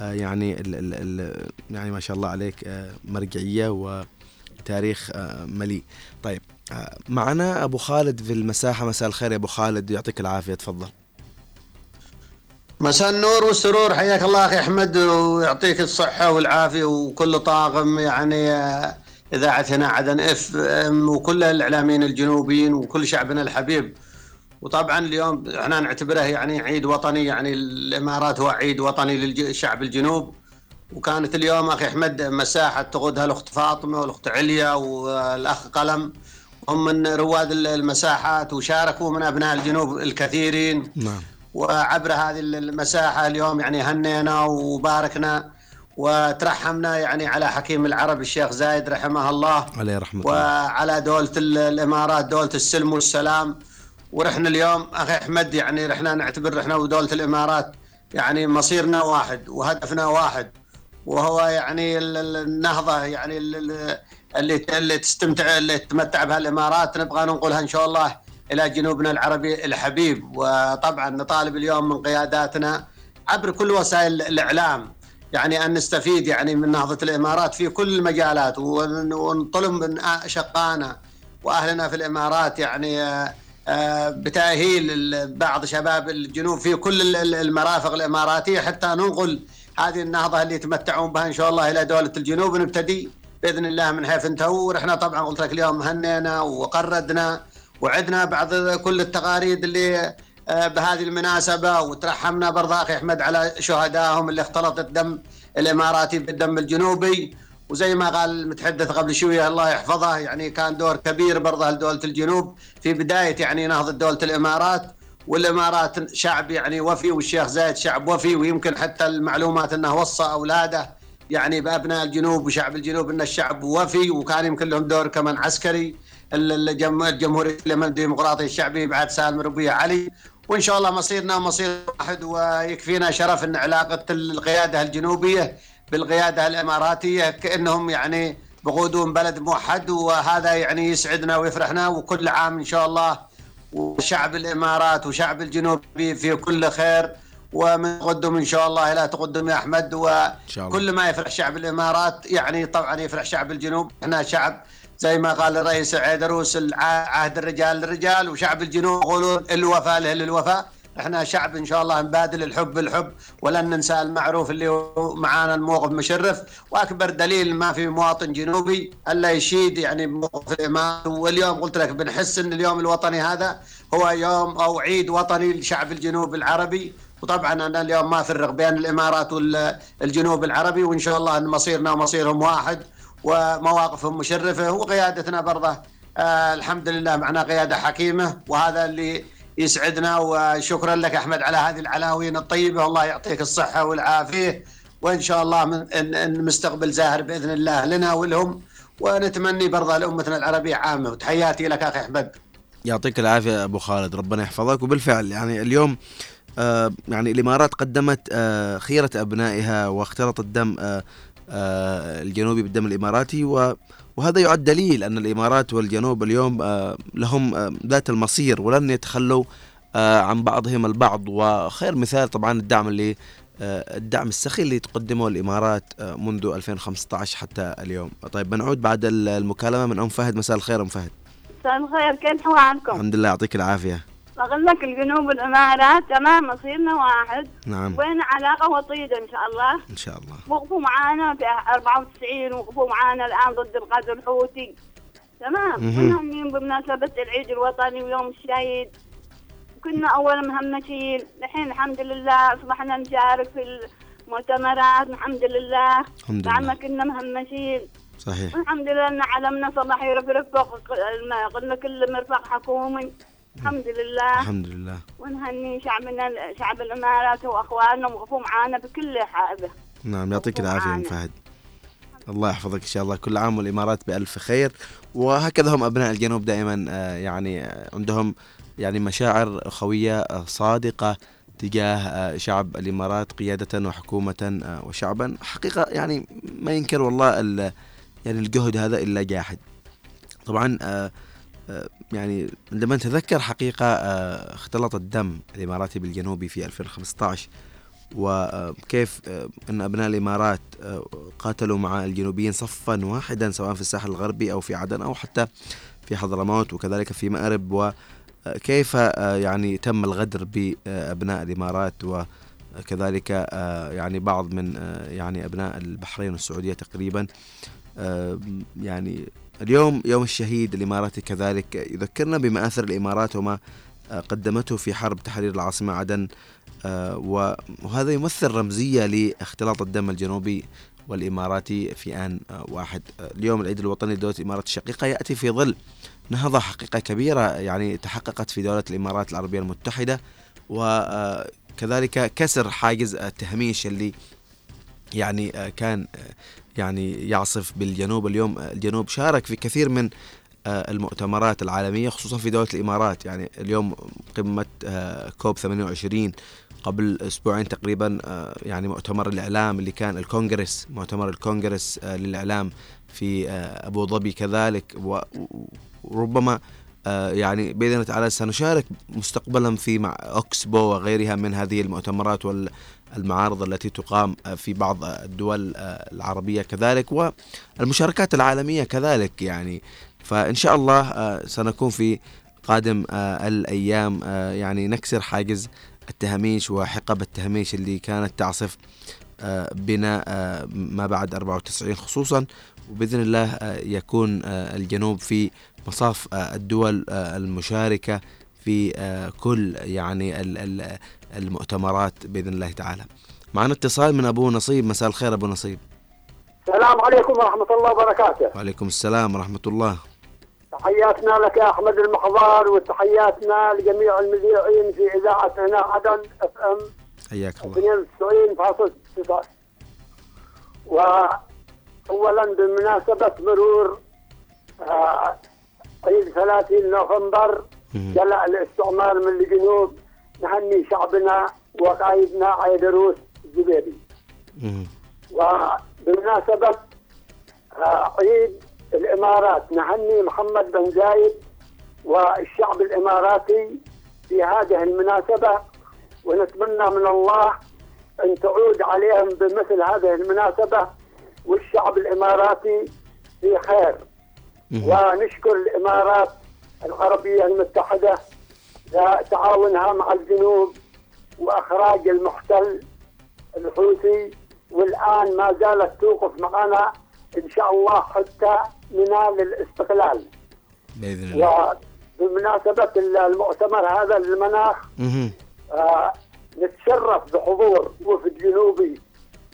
S1: آه، يعني ال ال ال يعني ما شاء الله عليك آه، مرجعية وتاريخ آه، مليء. طيب آه، معنا أبو خالد في المساحة. مساء الخير يا أبو خالد يعطيك العافية. تفضل.
S7: مساء النور والسرور. حياك الله أخي أحمد ويعطيك الصحة والعافية وكل طاقم يعني اذاعه هنا عدن اف ام وكل الإعلاميين الجنوبيين وكل شعبنا الحبيب. وطبعا اليوم إحنا نعتبره يعني عيد وطني يعني الإمارات هو عيد وطني للشعب الجنوب. وكانت اليوم أخي أحمد مساحة تقودها الأخت فاطمة والأخت عليا والأخ قلم. هم من رواد المساحات وشاركوا من أبناء الجنوب الكثيرين.
S1: نعم.
S7: وعبر هذه المساحة اليوم يعني هنينا وباركنا. وترحمنا يعني على حكيم العرب الشيخ زايد رحمه الله.
S1: عليه رحمة الله.
S7: وعلى دولة ال- الإمارات دولة السلم والسلام. ورحنا اليوم أخي أحمد يعني رحنا نعتبر رحنا ودولة الإمارات يعني مصيرنا واحد وهدفنا واحد. وهو يعني ال- ال- النهضة يعني ال- ال- اللي اللي تستمتع اللي تتمتع بها الإمارات. نبغى ننقلها إن شاء الله إلى جنوبنا العربي الحبيب. وطبعا نطالب اليوم من قياداتنا عبر كل وسائل الإعلام. يعني أن نستفيد يعني من نهضة الإمارات في كل المجالات ون- ونطلب من أشقائنا وأهلنا في الإمارات يعني آه، آه، بتأهيل ال- بعض شباب الجنوب في كل ال- ال- المرافق الإماراتية حتى ننقل هذه النهضة اللي يتمتعون بها إن شاء الله إلى دولة الجنوب. ونبتدي بإذن الله من حيث انتهوا. ورحنا طبعا قلت لك اليوم هنينا وقردنا وعدنا بعض كل التقاريد اللي بهذه المناسبة وترحمنا برضه أخي أحمد على شهدائهم اللي اختلط الدم الإماراتي بالدم الجنوبي. وزي ما قال المتحدث قبل شوية الله يحفظه يعني كان دور كبير برضه لدولة الجنوب في بداية يعني نهضة دولة الإمارات. والإمارات شعب يعني وفي والشيخ زايد شعب وفي ويمكن حتى المعلومات إنه وصى أولاده يعني بأبناء الجنوب وشعب الجنوب إن الشعب وفي وكان يمكن لهم دور كمان عسكري. الجمهورية الديمقراطية الشعبية بعد سالم ربيع علي وإن شاء الله مصيرنا مصير واحد ويكفينا شرف إن علاقة القيادة الجنوبية بالقيادة الإماراتية كأنهم يعني بقودون بلد موحد وهذا يعني يسعدنا ويفرحنا وكل عام إن شاء الله وشعب الإمارات وشعب الجنوب في كل خير ومن تقدم إن شاء الله إلى تقدم يا احمد وكل ما يفرح شعب الإمارات يعني طبعا يفرح شعب الجنوب. إحنا شعب زي ما قال الرئيس عيدروس عهد الرجال للرجال وشعب الجنوب يقولون الوفاء له للوفاء إحنا شعب إن شاء الله نبادل الحب بالحب ولن ننسى المعروف اللي هو معانا الموقف مشرف. وأكبر دليل ما في مواطن جنوبي ألا يشيد يعني بموقف الامام واليوم قلت لك بنحس ان اليوم الوطني هذا هو يوم أو عيد وطني لشعب الجنوب العربي. وطبعا أنا اليوم ما أفرق بين الإمارات والجنوب العربي وإن شاء الله إن مصيرنا ومصيرهم واحد. ومواقفهم مشرفة وقيادتنا برضه. آه الحمد لله معنا قيادة حكيمة وهذا اللي يسعدنا وشكرا لك أحمد على هذه العناوين الطيبة. والله يعطيك الصحة والعافية وإن شاء الله من المستقبل زاهر بإذن الله لنا ولهم. ونتمني برضه لأمتنا العربية عامة. وتحياتي لك أخي أحمد.
S1: يعطيك العافية أبو خالد. ربنا يحفظك. وبالفعل يعني اليوم آه يعني الإمارات قدمت آه خيرة أبنائها واختلط الدم آه الجنوبي بالدم الإماراتي و وهذا يعد دليل أن الإمارات والجنوب اليوم آه، لهم آه، ذات المصير ولن يتخلوا آه، عن بعضهم البعض. وخير مثال طبعا الدعم اللي الدعم السخي اللي تقدمه الإمارات منذ 2015 حتى اليوم. طيب بنعود بعد المكالمة. من أم فهد مساء الخير أم فهد.
S8: مساء الخير كيف حالكم
S1: الحمد لله يعطيك العافية.
S8: أقول لك الجنوب الإمارات تمام مصيرنا واحد.
S1: نعم.
S8: وين علاقة وطيدة إن شاء الله؟
S1: إن شاء الله.
S8: وقفوا معانا في 94 وقفوا معانا الآن ضد الغزو الحوثي. تمام. ونهنيهم بمناسبة العيد الوطني ويوم الشهيد. كنا أول مهمشين. الحين الحمد لله أصبحنا نشارك في المؤتمرات. الحمد لله.
S1: الحمد لله.
S8: كنا مهمشين.
S1: صحيح.
S8: الحمد لله إن علمنا صباح يرفرف فوق قلنا كل مرفق حكومي. الحمد لله.
S1: الحمد لله.
S8: ونهني شعبنا شعب الامارات واخواننا وقفوا معانا بكل حاجة
S1: نعم يعطيك العافية أم فهد. الله يحفظك إن شاء الله. كل عام والإمارات بألف خير. وهكذا هم أبناء الجنوب دائما آه، يعني آه، عندهم يعني مشاعر اخويه آه، صادقة تجاه شعب الإمارات قيادة وحكومة وشعبا. حقيقة يعني ما ينكر والله يعني الجهد هذا إلا جاحد. طبعا يعني عندما نتذكر حقيقة آه، اختلط الدم الإماراتي بالجنوبي في 2015 وكيف آه، أن أبناء الإمارات قاتلوا مع الجنوبيين صفا واحدا سواء في الساحل الغربي أو في عدن أو حتى في حضرموت وكذلك في مأرب وكيف يعني تم الغدر بأبناء الإمارات وكذلك يعني بعض من يعني أبناء البحرين والسعودية تقريبا يعني اليوم يوم الشهيد الإماراتي كذلك يذكرنا بمآثر الإمارات وما قدمته في حرب تحرير العاصمة عدن آه، وهذا يمثل رمزية لاختلاط الدم الجنوبي والإماراتي في آن آه، واحد. آه، اليوم العيد الوطني لدولة الإمارات الشقيقة يأتي في ظل نهضة حقيقة كبيرة يعني تحققت في دولة الإمارات العربية المتحدة وكذلك كسر حاجز التهميش اللي يعني كان يعني يعصف بالجنوب اليوم الجنوب شارك في كثير من آه، المؤتمرات العالمية خصوصا في دولة الإمارات. يعني اليوم قمة آه، كوب 28 قبل أسبوعين تقريبا آه، يعني مؤتمر الإعلام اللي كان الكونغرس مؤتمر الكونغرس للإعلام في أبو ظبي كذلك. وربما يعني بإذن تعالى سنشارك مستقبلا في مع أوكسبو وغيرها من هذه المؤتمرات وال المعارض التي تقام في بعض الدول العربية كذلك والمشاركات العالمية كذلك يعني. فإن شاء الله آه، سنكون في قادم آه، الأيام آه، يعني نكسر حاجز التهميش وحقب التهميش اللي كانت تعصف بنا ما بعد 94 خصوصا. وبإذن الله يكون الجنوب في مصاف الدول المشاركة في كل يعني المؤتمرات بإذن الله تعالى. معنا اتصال من أبو نصيب مساء الخير أبو نصيب.
S9: السلام عليكم ورحمة الله وبركاته
S1: وعليكم السلام ورحمة الله
S9: تحياتنا لك يا أحمد المحضار وتحياتنا لجميع المذيعين في إذاعة هنا عدن أف إم
S1: حياك الله
S9: 92.9 وأولا بمناسبة مرور آه، عيد 30 نوفمبر. جلاء الاستعمار من الجنوب نهني شعبنا وقائدنا عيدروس الزبيدي. وبمناسبة آه، عيد الإمارات نهني محمد بن زايد والشعب الإماراتي في هذه المناسبة ونتمنى من الله أن تعود عليهم بمثل هذه المناسبة والشعب الإماراتي في خير. ونشكر الإمارات العربية المتحدة لتعاونها مع الجنوب وإخراج المحتل الحوثي والآن ما زالت توقف معنا إن شاء الله حتى ننال الاستقلال.
S1: بإذن الله.
S9: وبمناسبة المؤتمر هذا للمناخ. آه نتشرف بحضور وفد جنوبي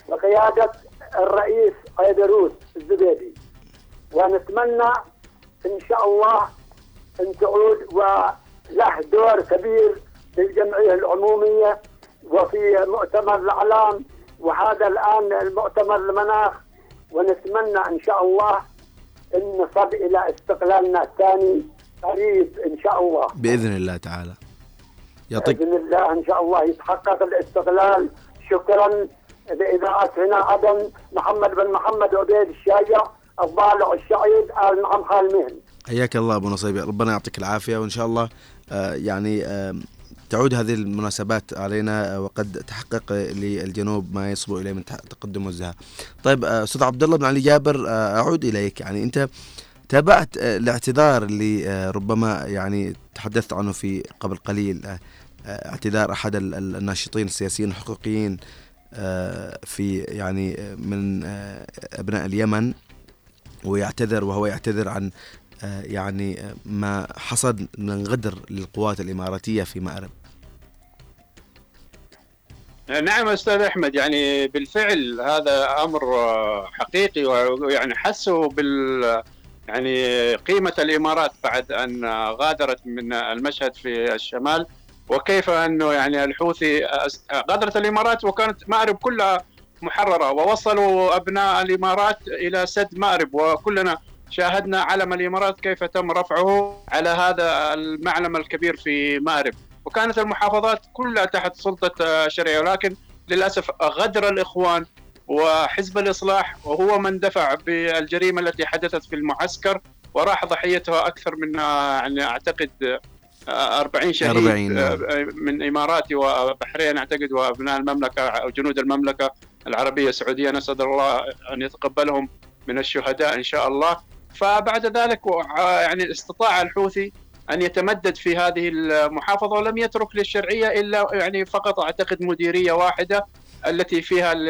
S9: بقيادة الرئيس عيدروس الزبيدي. ونتمنى إن شاء الله أن تعود وله دور كبير للجمعية العمومية وفي مؤتمر الأعلام وهذا الآن المؤتمر المناخ ونتمنى إن شاء الله أن نصل إلى استقلالنا الثاني قريب إن شاء الله.
S1: بإذن الله تعالى. يعطيك
S9: بإذن الله إن شاء الله يتحقق الاستقلال. شكرا لإذاعة هنا عدن محمد بن محمد عبيد الشايع الضالع الشعيب آل نعم خال مهن.
S1: حياك الله أبو نصيبي ربنا يعطيك العافية وإن شاء الله يعني آه، تعود هذه المناسبات علينا آه، وقد تحقق للجنوب ما يصبو إليه من تقدم وازدهار. طيب آه، أستاذ عبد الله بن علي جابر آه، أعود إليك يعني أنت تابعت آه، الاعتذار اللي آه، ربما يعني تحدثت عنه في قبل قليل آه، آه، اعتذار أحد ال- ال- الناشطين السياسيين الحقوقيين آه، في يعني آه، من آه، أبناء اليمن ويعتذر وهو يعتذر عن آه، يعني آه، ما حصل من غدر للقوات الإماراتية في مأرب.
S4: نعم أستاذ أحمد يعني بالفعل هذا أمر آه، حقيقي ويعني حسوا بال يعني قيمة الإمارات بعد أن آه، غادرت من المشهد في الشمال وكيف أنه يعني الحوثي غادرت الإمارات وكانت مأرب كلها محررة ووصلوا أبناء الإمارات إلى سد مأرب وكلنا شاهدنا علم الإمارات كيف تم رفعه على هذا المعلم الكبير في مأرب وكانت المحافظات كلها تحت سلطة آه، شرعية. ولكن للأسف غدر الإخوان وحزب الإصلاح وهو من دفع بالجريمة التي حدثت في المعسكر وراح ضحيتها أكثر من آه، يعني أعتقد آه، 40 شهيد
S1: 40
S4: آه، من إماراتي وبحرين أعتقد وأبناء المملكة أو جنود المملكة العربية السعودية. نسأل الله أن يتقبلهم من الشهداء إن شاء الله. فبعد ذلك يعني استطاع الحوثي أن يتمدد في هذه المحافظة ولم يترك للشرعية إلا يعني فقط أعتقد مديرية واحدة التي فيها ال-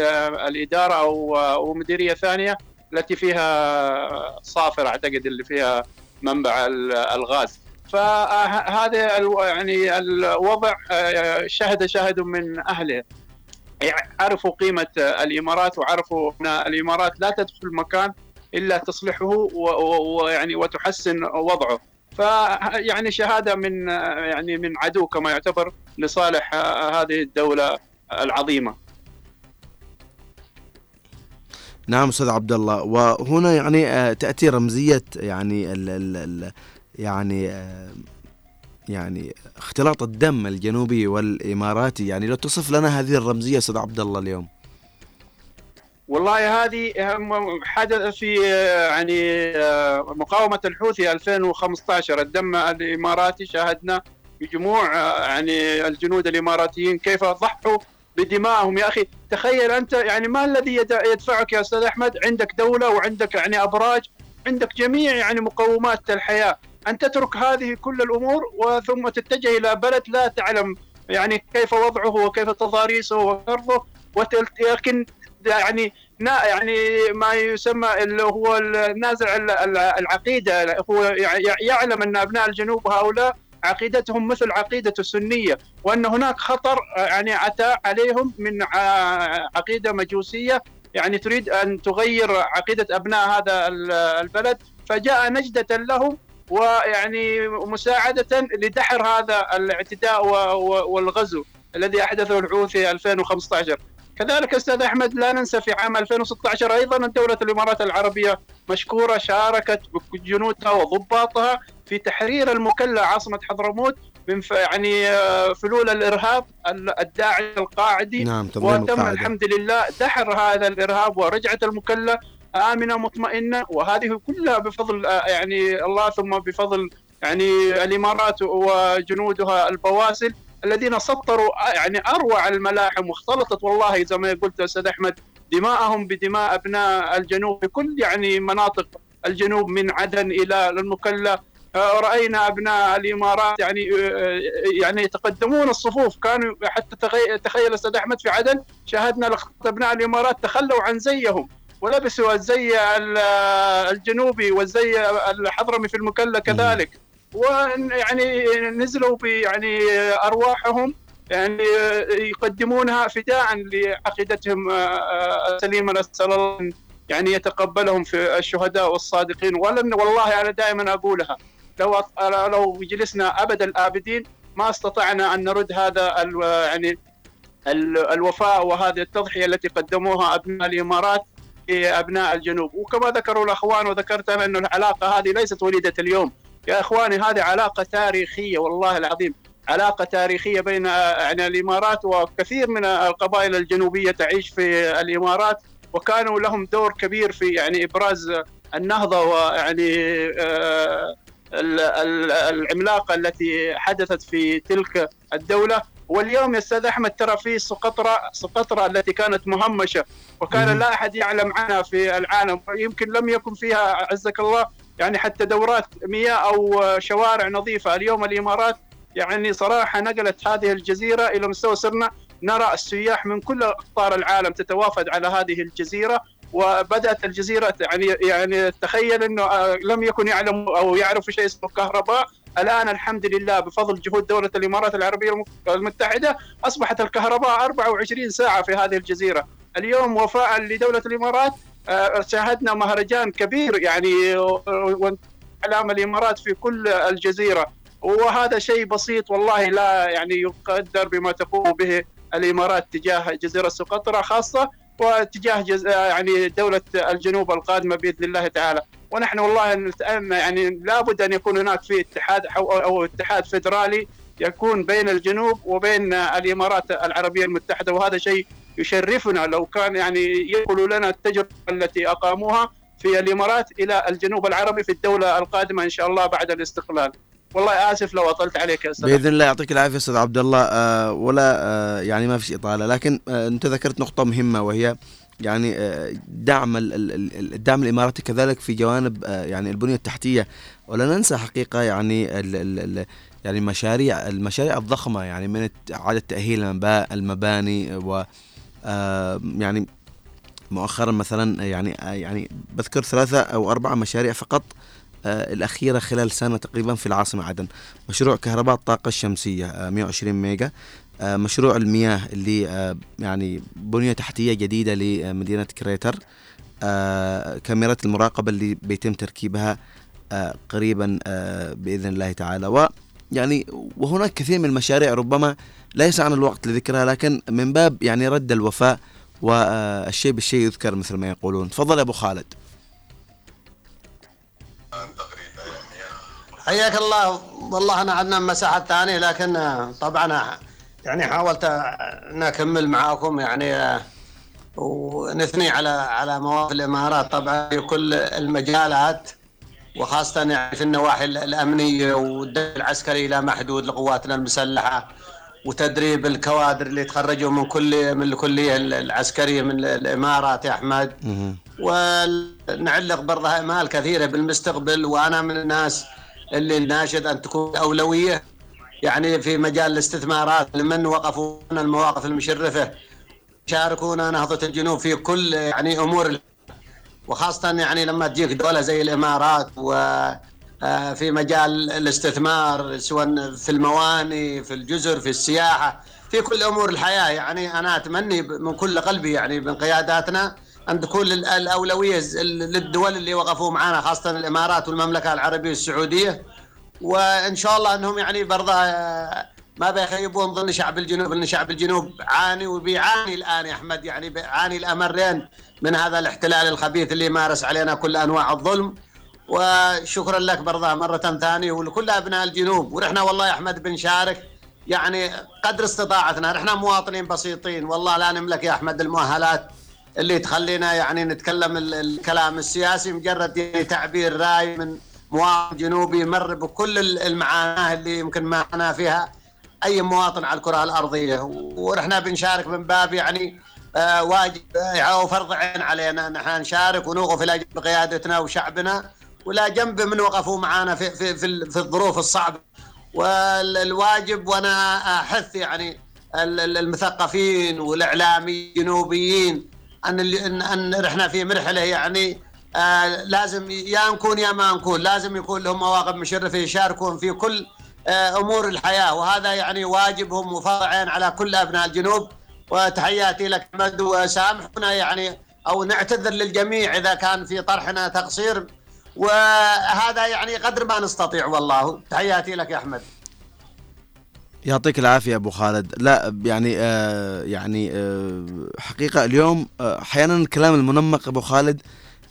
S4: الإدارة أو أو مديرية ثانية التي فيها صافر أعتقد اللي فيها منبع ال- الغاز. فهذا يعني الوضع آه، شهد شاهد من أهله. عرفوا قيمة الإمارات وعرفوا أن الإمارات لا تدخل مكان إلا تصلحه ويعني وتحسن وضعه. فيعني شهادة من يعني من عدو كما يعتبر لصالح هذه الدولة العظيمة.
S1: نعم أستاذ عبد الله. وهنا يعني آه، تاتي رمزية يعني ال ال ال يعني آه، يعني اختلاط الدم الجنوبي والإماراتي. يعني لو تصف لنا هذه الرمزية أستاذ عبد الله اليوم.
S4: والله هذه حدث في يعني مقاومة الحوثي 2015 الدم الإماراتي شاهدنا بجموع يعني الجنود الإماراتيين كيف ضحوا بدمائهم يا أخي تخيل أنت يعني ما الذي يد- يدفعك يا أستاذ أحمد؟ عندك دولة وعندك يعني أبراج عندك جميع يعني مقومات الحياة. أن تترك هذه كل الأمور وثم تتجه إلى بلد لا تعلم يعني كيف وضعه وكيف تضاريسه وارضه وتل- لكن يعني يعني ما يسمى اللي هو النازع ال- ال- العقيدة. هو يع- يعلم أن أبناء الجنوب هؤلاء عقيدتهم مثل عقيدة السنية وأن هناك خطر آه، يعني عتى عليهم من ع- عقيدة مجوسية. يعني تريد أن تغير عقيدة أبناء هذا ال- البلد. فجاء نجدة لهم ويعني مساعدة لدحر هذا الاعتداء والغزو الذي أحدثه الحوثي 2015 كذلك أستاذ أحمد لا ننسى في عام 2016 أيضا دوله الإمارات العربية مشكورة شاركت بجنودها وضباطها في تحرير المكلا عاصمة حضرموت من يعني آه، فلول الإرهاب ال- الداعش القاعدي.
S1: نعم
S4: وتم
S1: القاعدة.
S4: الحمد لله دحر هذا الإرهاب ورجعت المكلا آمنة مطمئنة وهذه كلها بفضل آه، يعني الله ثم بفضل يعني الإمارات وجنودها البواسل. الذين سطروا آه، يعني أروع الملاحم واختلطت والله زي ما قلت أستاذ أحمد دماءهم بدماء أبناء الجنوب في كل يعني مناطق الجنوب من عدن إلى المكلا. آه، رأينا أبناء الإمارات يعني آه، يعني يتقدمون الصفوف. كانوا حتى تخيل أستاذ أحمد في عدن شاهدنا أبناء الإمارات تخلوا عن زيهم ولبسوا الزي ال- الجنوبي والزي الحضرمي في المكلا كذلك. ويعني نزلوا يعني أرواحهم يعني يقدمونها فداء لعقيدتهم السليمه نسال الله يعني يتقبلهم في الشهداء والصادقين. ولن والله أنا دائما أقولها لو لو جلسنا أبد الآبدين ما استطعنا أن نرد هذا يعني ال- الوفاء وهذه التضحية التي قدموها أبناء الإمارات لأبناء الجنوب. وكما ذكروا الأخوان وذكرت أنا انه العلاقة هذه ليست وليدة اليوم. يا إخواني هذه علاقة تاريخية والله العظيم. علاقة تاريخية بين يعني الإمارات وكثير من القبائل الجنوبية تعيش في الإمارات وكانوا لهم دور كبير في يعني إبراز النهضة ويعني آه، ال- ال- العملاقة التي حدثت في تلك الدولة. واليوم يا أستاذ أحمد ترى في سقطرى سقطرى التي كانت مهمشة وكان لا أحد يعلم عنها في العالم يمكن لم يكن فيها عزك الله يعني حتى دورات مياه أو شوارع نظيفة. اليوم الإمارات يعني صراحة نقلت هذه الجزيرة إلى مستوى صرنا. نرى السياح من كل أقطار العالم تتوافد على هذه الجزيرة وبدأت الجزيرة يعني يعني تخيل إنه آه، لم يكن يعلم أو يعرف شيء اسمه كهرباء. الآن الحمد لله بفضل جهود دولة الإمارات العربية الم- المتحدة أصبحت الكهرباء 24 ساعة في هذه الجزيرة. اليوم وفاء لدولة الإمارات شاهدنا مهرجان كبير يعني اعلام الإمارات في كل الجزيرة. وهذا شيء بسيط والله لا يعني يقدر بما تقوم به الإمارات تجاه جزيرة سقطرى خاصة واتجاه جز... يعني دولة الجنوب القادمة بإذن الله تعالى. ونحن والله نتأمل يعني لابد أن يكون هناك في اتحاد أو, أو اتحاد فدرالي يكون بين الجنوب وبين الإمارات العربية المتحدة وهذا شيء يشرفنا لو كان يعني ينقلوا لنا التجربة التي أقاموها في الإمارات إلى الجنوب العربي في الدولة القادمة إن شاء الله بعد الاستقلال. والله آسف لو أطلت عليك يا
S1: بإذن الله يعطيك العافية أستاذ عبد الله. آه ولا آه يعني ما فيش إطالة. لكن آه أنت ذكرت نقطة مهمة وهي يعني دعم ال- ال- ال- الدعم الإماراتي كذلك في جوانب يعني البنية التحتية. ولا ننسى حقيقة يعني يعني المشاريع المشاريع الضخمة يعني من إعادة تأهيل المبا- المباني و يعني مؤخرا مثلا يعني آه يعني بذكر ثلاثة أو أربعة مشاريع فقط آه الأخيرة خلال سنة تقريبا في العاصمة عدن. مشروع كهرباء الطاقة الشمسية آه 120 ميجا. آه مشروع المياه اللي آه يعني بنية تحتية جديدة لمدينة كريتر. آه كاميرات المراقبة اللي بيتم تركيبها آه قريبا آه بإذن الله تعالى. يعني وهناك كثير من المشاريع ربما لا يسعنا الوقت لذكرها لكن من باب يعني رد الوفاء والشيء بالشيء يذكر مثل ما يقولون. تفضل يا أبو خالد.
S7: حياك الله. والله أنا عندنا مساحة ثانية لكن طبعا يعني حاولت أن أكمل معاكم يعني ونثني على على مواقف الإمارات. طبعا في كل المجالات وخاصة يعني في النواحي الامنيه والدعم العسكري لا محدود لقواتنا المسلحة وتدريب الكوادر اللي تخرجوا من كل من الكلية العسكرية من الإمارات يا أحمد. ونعلق برضه أمال كثيرة بالمستقبل وأنا من الناس اللي ناشد أن تكون أولوية يعني في مجال الاستثمارات لمن وقفوا المواقف المشرفة. يشاركونا نهضة الجنوب في كل يعني أمور وخاصة يعني لما تجيك دولة زي الإمارات و آه، في مجال الاستثمار سواء في المواني في الجزر في السياحة في كل أمور الحياة. يعني أنا أتمني ب- من كل قلبي يعني من قياداتنا أن تكون ال- الأولوية ز- ال- للدول اللي وقفوا معنا خاصة الإمارات والمملكة العربية السعودية. وإن شاء الله إنهم يعني برضه آه، ما بيخيبون ظن شعب الجنوب لأن شعب الجنوب عاني وبيعاني الآن يا أحمد يعني بيعاني الأمرين من هذا الاحتلال الخبيث اللي مارس علينا كل أنواع الظلم. وشكرا لك برضه مرة ثانية ولكل أبناء الجنوب. ونحن والله يا أحمد بنشارك يعني قدر استطاعتنا نحن مواطنين بسيطين والله لا نملك يا أحمد المؤهلات اللي تخلينا يعني نتكلم ال- الكلام السياسي مجرد يعني تعبير راي من مواطن جنوبي مر بكل ال- المعاناة اللي يمكن معنا فيها. أي مواطن على الكرة الأرضية. ونحن بنشارك من باب يعني آه، واجب آه، وفرض عين علينا. نحن نشارك ونوقف إلى جنب قيادتنا وشعبنا ولا جنب من وقفوا معنا في في في, في الظروف الصعبة. والواجب وأنا أحث يعني ال- ال- المثقفين والإعلاميين الجنوبيين أن أن إحنا في مرحلة يعني آه لازم يا نكون يا ما نكون. لازم يكون لهم مواقف مشرفة يشاركون في كل أمور الحياة. وهذا يعني واجبهم وفرض عين على كل أبناء الجنوب. وتحياتي لك أحمد وسامحونا يعني أو نعتذر للجميع إذا كان في طرحنا تقصير. وهذا يعني قدر ما نستطيع والله. تحياتي لك يا أحمد.
S1: يعطيك العافية أبو خالد. لا يعني آه يعني آه حقيقة اليوم آه أحيانا الكلام المنمق أبو خالد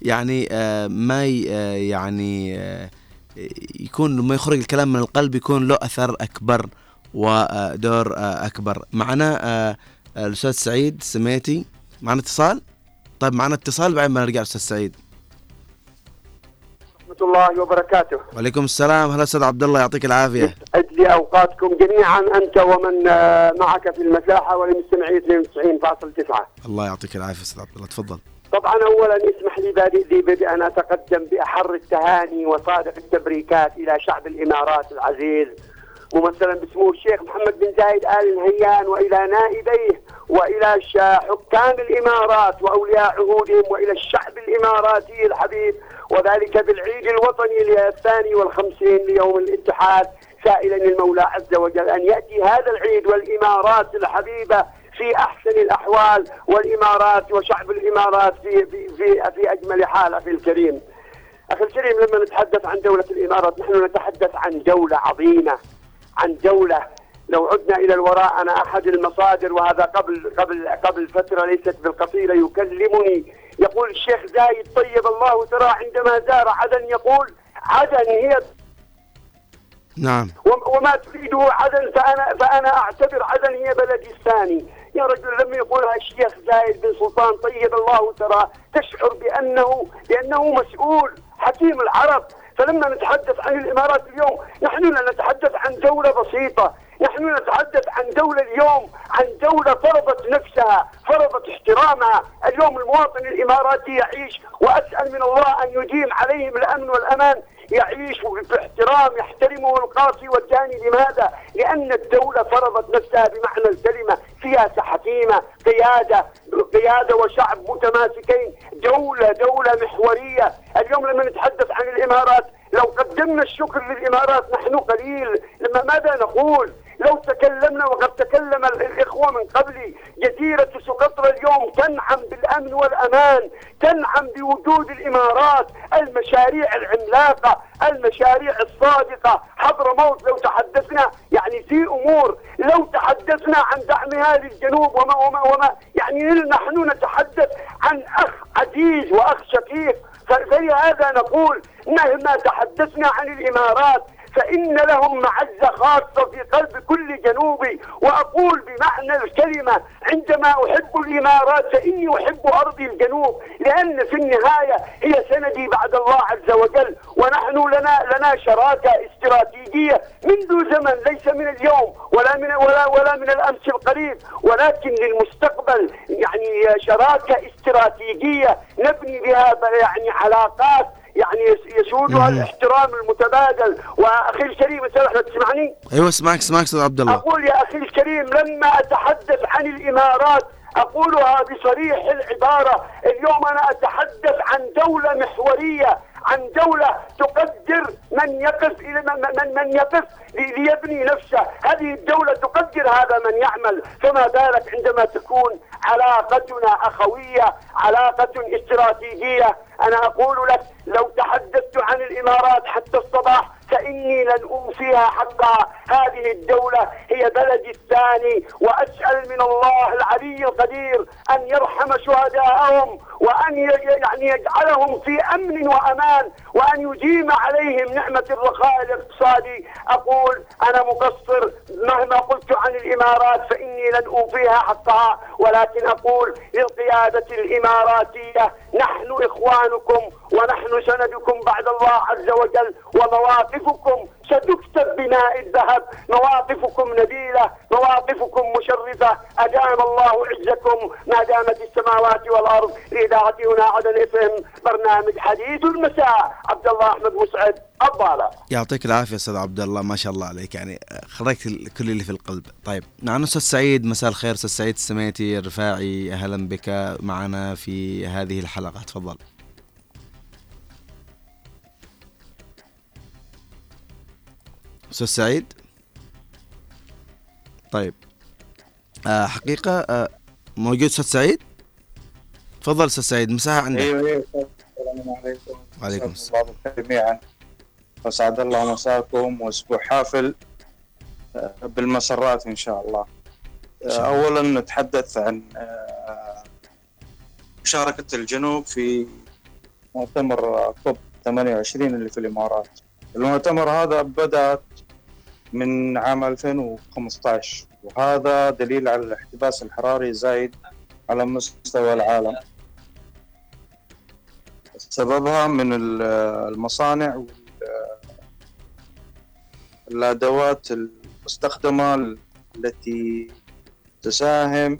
S1: يعني آه ما آه يعني آه يكون لما يخرج الكلام من القلب يكون له أثر أكبر ودور أكبر. معنا آه الأستاذ سعيد السميتي معنا اتصال؟ طيب معنا اتصال بعدين ما نرجع أستاذ سعيد.
S9: ورحمة الله وبركاته.
S1: وعليكم السلام. هلا أستاذ عبد الله يعطيك العافية.
S9: يسعد لي أوقاتكم جميعا أنت ومن آه، معك في المساحة ولمستمعي 92.9
S1: الله يعطيك العافية أستاذ عبد الله. تفضل.
S9: طبعا اولا اسمح لي بادئ لي بدء ان أتقدم بأحر التهاني وصادق التبريكات إلى شعب الإمارات العزيز. ممثلا بسمو الشيخ محمد بن زايد آل نهيان وإلى نائبيه وإلى حكام الإمارات وأولياء عهودهم وإلى الشعب الإماراتي الحبيب. وذلك بالعيد الوطني الثاني والخمسين ليوم الاتحاد. سائلا المولى عز وجل أن يأتي هذا العيد والإمارات الحبيبة في أحسن الأحوال والإمارات وشعب الإمارات في في في, في أجمل حال أخي الكريم. أخي الكريم لما نتحدث عن دولة الإمارات نحن نتحدث عن دوله عظيمة عن دوله لو عدنا إلى الوراء أنا أحد المصادر وهذا قبل قبل قبل فترة ليست بالقصيرة يكلمني. يقول الشيخ زايد طيب الله ترى عندما زار عدن يقول عدن هي
S1: نعم.
S9: وم- وما تريده عدن فانا فأنا أعتبر عدن هي بلدي الثاني. يا رجل لما يقولها الشيخ زايد بن سلطان طيب الله ترى تشعر بانه بأنه مسؤول حكيم العرب. فلما نتحدث عن الإمارات اليوم نحن لا نتحدث عن دولة بسيطة. نحن نتحدث عن دولة اليوم عن دولة فرضت نفسها فرضت احترامها. اليوم المواطن الإماراتي يعيش وأسأل من الله أن يديم عليهم الأمن والأمان. يعيش باحترام يحترمه القاصي والداني لماذا؟ لأن الدولة فرضت نفسها بمعنى الكلمة سياسة حكيمة قيادة قيادة وشعب متماسكين. دولة دولة محورية. اليوم لما نتحدث عن الإمارات لو قدمنا الشكر للإمارات نحن قليل. لما ماذا نقول؟ لو تكلمنا وقد تكلم ال- الإخوة من قبلي جزيرة سقطرى اليوم تنعم بالأمن والأمان تنعم بوجود الإمارات المشاريع العملاقة المشاريع الصادقة. حضرموت لو تحدثنا يعني في أمور لو تحدثنا عن دعمها للجنوب وما وما وما يعني نحن نتحدث عن أخ عزيز وأخ شقيق. فلهذا نقول مهما تحدثنا عن الإمارات فإن لهم معزة خاصة في قلب كل جنوبي وأقول بمعنى الكلمة عندما أحب الإمارات فإني أحب أرضي الجنوب لأن في النهاية هي سندي بعد الله عز وجل ونحن لنا لنا شراكة استراتيجية منذ زمن ليس من اليوم ولا من ولا ولا من الأمس القريب. ولكن للمستقبل يعني شراكة استراتيجية نبني بها يعني علاقات يعني يس- يسودها
S1: مهم.
S9: الاحترام المتبادل وأخي الكريم أستاذ احمد تسمعني؟
S1: أيوه اسمعك اسمعك أستاذ عبد الله
S9: أقول يا أخي الكريم لما أتحدث عن الإمارات أقولها بصريح العبارة اليوم أنا أتحدث عن دولة محورية عن دولة تقدر من يقف إلى من من, يقف لي- ليبني نفسه. هذه الدولة تقدر هذا من يعمل. فما بالك عندما تكون علاقتنا أخوية علاقة استراتيجية. أنا أقول لك لو تحدثت عن الإمارات حتى الصباح فإني لن أوفيها حقها هذه الدولة هي بلدي الثاني وأسأل من الله العلي القدير أن يرحم شهداءهم وأن يعني يجعلهم في أمن وأمان وأن يديم عليهم نعمة الرخاء الاقتصادي. أقول أنا مقصر مهما قلت عن الإمارات فإني لن أوفيها حقها ولكن أقول للقيادة الإماراتية نحن إخوانكم ونحن سندكم بعد الله عز وجل ومواقفكم ستكتب بماء الذهب. مواقفكم نبيلة مواقفكم مشرفة. أدام الله عزكم ما دامت السماوات والأرض. لإذاعة هنا عدن اسم برنامج حديث المساء. عبد الله أحمد مسعد الضالة
S1: يعطيك العافية أستاذ عبد الله ما شاء الله عليك. يعني خرجت كل اللي في القلب. طيب معنا أستاذ سعيد مساء الخير. أستاذ سعيد السميتي الرفاعي أهلا بك معنا في هذه الحلقة. تفضل. أستاذ سعيد. طيب. آه حقيقة آه موجود أستاذ سعيد؟ تفضل أستاذ سعيد مساحة عندك.
S10: أيوه أيوه السلام عليكم.
S1: وعليكم
S10: بالخير جميعا. وسعد الله مساكم وأسبوع حافل آه، بالمسرات إن شاء الله. آه، اولا نتحدث عن آه، مشاركة الجنوب في مؤتمر كوب 28 اللي في الإمارات. المؤتمر هذا بدأت من عام 2015 وهذا دليل على الاحتباس الحراري زايد على مستوى العالم. سببها من ال- المصانع والأدوات المستخدمة التي تساهم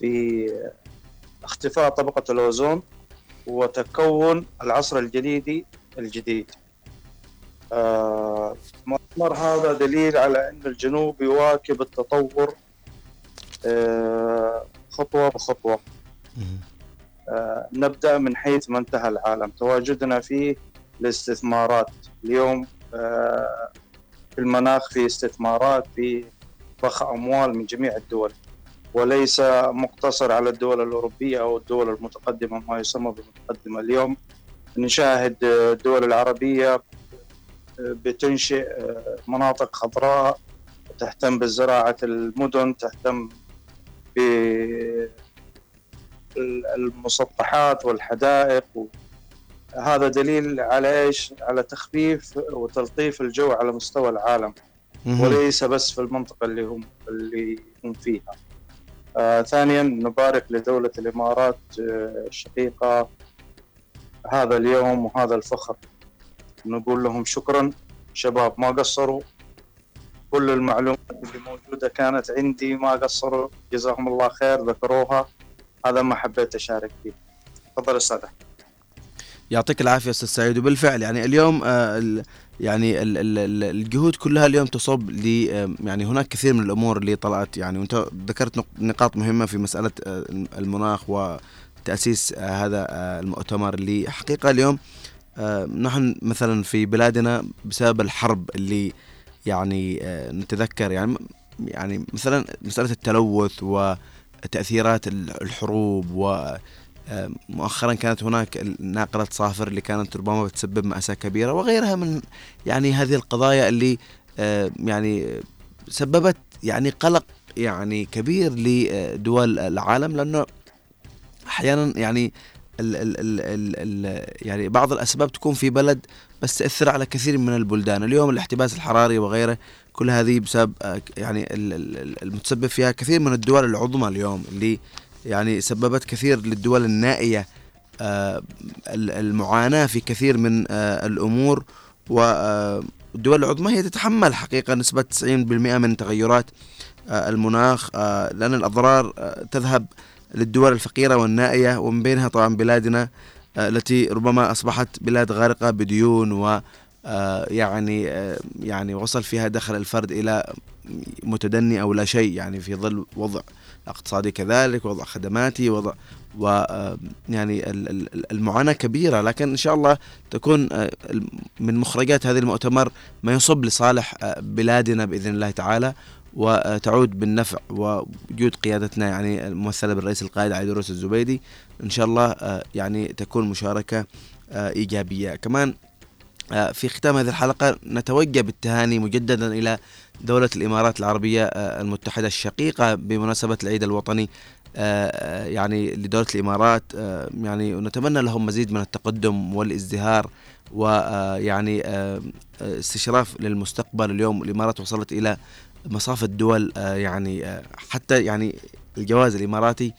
S10: في اختفاء طبقة الأوزون وتكون العصر الجليدي الجديد. آه، المؤتمر هذا دليل على أن الجنوب يواكب التطور آه، خطوة بخطوة. آه، نبدأ من حيث ما انتهى العالم. تواجدنا فيه الاستثمارات اليوم آه، في المناخ في استثمارات في ضخ أموال من جميع الدول. وليس مقتصر على الدول الأوروبية أو الدول المتقدمة ما يسمى بالمتقدمة. اليوم نشاهد الدول العربية بتنشئ آه، مناطق خضراء تهتم بزراعة المدن تهتم ب المسطحات والحدائق. هذا دليل على إيش؟ على تخفيف وتلطيف الجو على مستوى العالم. وليس بس في المنطقة اللي هم اللي هم فيها. آه ثانيا نبارك لدولة الإمارات آه الشقيقه هذا اليوم وهذا الفخر. نقول لهم شكرا. شباب ما قصروا. كل المعلومات اللي موجودة كانت عندي ما قصروا. جزاهم الله خير ذكروها. هذا ما حبيت أشارك فيه. تفضل أستاذ.
S1: يعطيك العافية أستاذ سعيد. وبالفعل يعني اليوم آه، يعني ال- ال- ال- الجهود كلها اليوم تصب ل آه، يعني هناك كثير من الأمور اللي طلعت. يعني وانت ذكرت نق- نقاط مهمة في مسألة آه، المناخ وتأسيس هذا المؤتمر اللي حقيقة اليوم نحن مثلا في بلادنا بسبب الحرب اللي يعني آه، نتذكر يعني يعني مثلا مسألة التلوث وتأثيرات ال- الحروب و آه، مؤخرا كانت هناك ناقلة صافر اللي كانت ربما بتسبب مأساة كبيرة وغيرها من يعني هذه القضايا اللي آه، يعني سببت يعني قلق يعني كبير لدول العالم لأنه أحيانا يعني ال ال ال ال ال يعني بعض الأسباب تكون في بلد بس تأثر على كثير من البلدان. اليوم الاحتباس الحراري وغيره كل هذه بسبب آه، يعني ال- ال- ال- المتسبب فيها كثير من الدول العظمى اليوم اللي يعني سببت كثير للدول النائية آه، ال- المعاناة في كثير من آه، الأمور. والدول العظمى هي تتحمل حقيقة نسبة 90% من تغيرات المناخ لأن الأضرار آه، تذهب للدول الفقيرة والنائية ومن بينها طبعا بلادنا آه، التي ربما أصبحت بلاد غارقة بديون و آه، يعني آه، يعني وصل فيها دخل الفرد إلى متدني أو لا شيء يعني في ظل وضع اقتصادي كذلك وضع خدماتي وضع و يعني ال- ال- المعاناة كبيرة. لكن إن شاء الله تكون من مخرجات هذا المؤتمر ما يصب لصالح بلادنا بإذن الله تعالى. وتعود بالنفع ووجود قيادتنا يعني الممثلة بالرئيس القائد علي دروس الزبيدي إن شاء الله آه، يعني تكون مشاركة آه، إيجابية. كمان آه، في ختام هذه الحلقة نتوجه بالتهاني مجددا إلى دولة الإمارات العربية المتحدة الشقيقة بمناسبة العيد الوطني يعني لدولة الإمارات يعني ونتمنى لهم مزيد من التقدم والازدهار ويعني استشراف للمستقبل. اليوم الإمارات وصلت إلى مصاف الدول آه، يعني آه، حتى يعني الجواز الإماراتي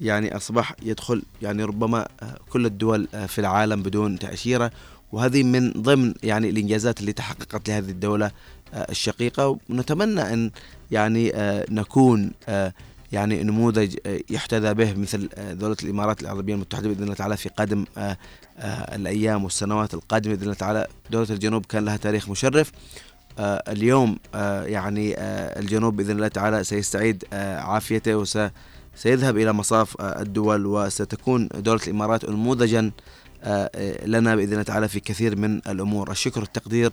S1: يعني أصبح يدخل يعني ربما آه، كل الدول في العالم بدون تأشيرة. وهذه من ضمن يعني الإنجازات اللي تحققت لهذه الدولة الشقيقة. ونتمنى أن يعني نكون يعني نموذج يحتذى به مثل دولة الإمارات العربية المتحدة بإذن الله تعالى في قادم الأيام والسنوات القادمة بإذن الله تعالى. دولة الجنوب كان لها تاريخ مشرف. اليوم آه، يعني آه، الجنوب بإذن الله تعالى سيستعيد آه، عافيته وس سيذهب إلى مصاف آه، الدول وستكون دولة الإمارات نموذجا آه، آه، لنا بإذن الله تعالى في كثير من الأمور، الشكر والتقدير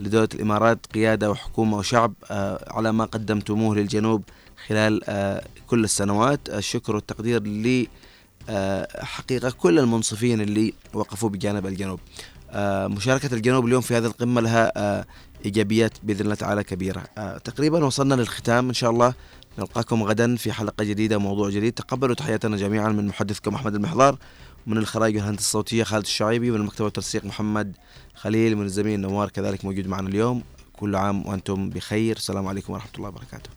S1: لدولة الإمارات قيادة وحكومة وشعب آه، على ما قدمتموه للجنوب خلال آه، كل السنوات، الشكر والتقدير ل آه، حقيقة كل المنصفين اللي وقفوا بجانب الجنوب. آه، مشاركة الجنوب اليوم في هذه القمة لها آه، إيجابيات بإذن الله تعالى كبيرة. آه، تقريبا وصلنا للختام. إن شاء الله نلقاكم غدا في حلقة جديدة وموضوع جديد. تقبلوا تحياتنا جميعا من محدثكم أحمد المحضار من الخرايج والهندسة الصوتية خالد الشعيبي من المكتب والتنسيق محمد خليل من الزميل نوار كذلك موجود معنا اليوم. كل عام وأنتم بخير. السلام عليكم ورحمة الله وبركاته.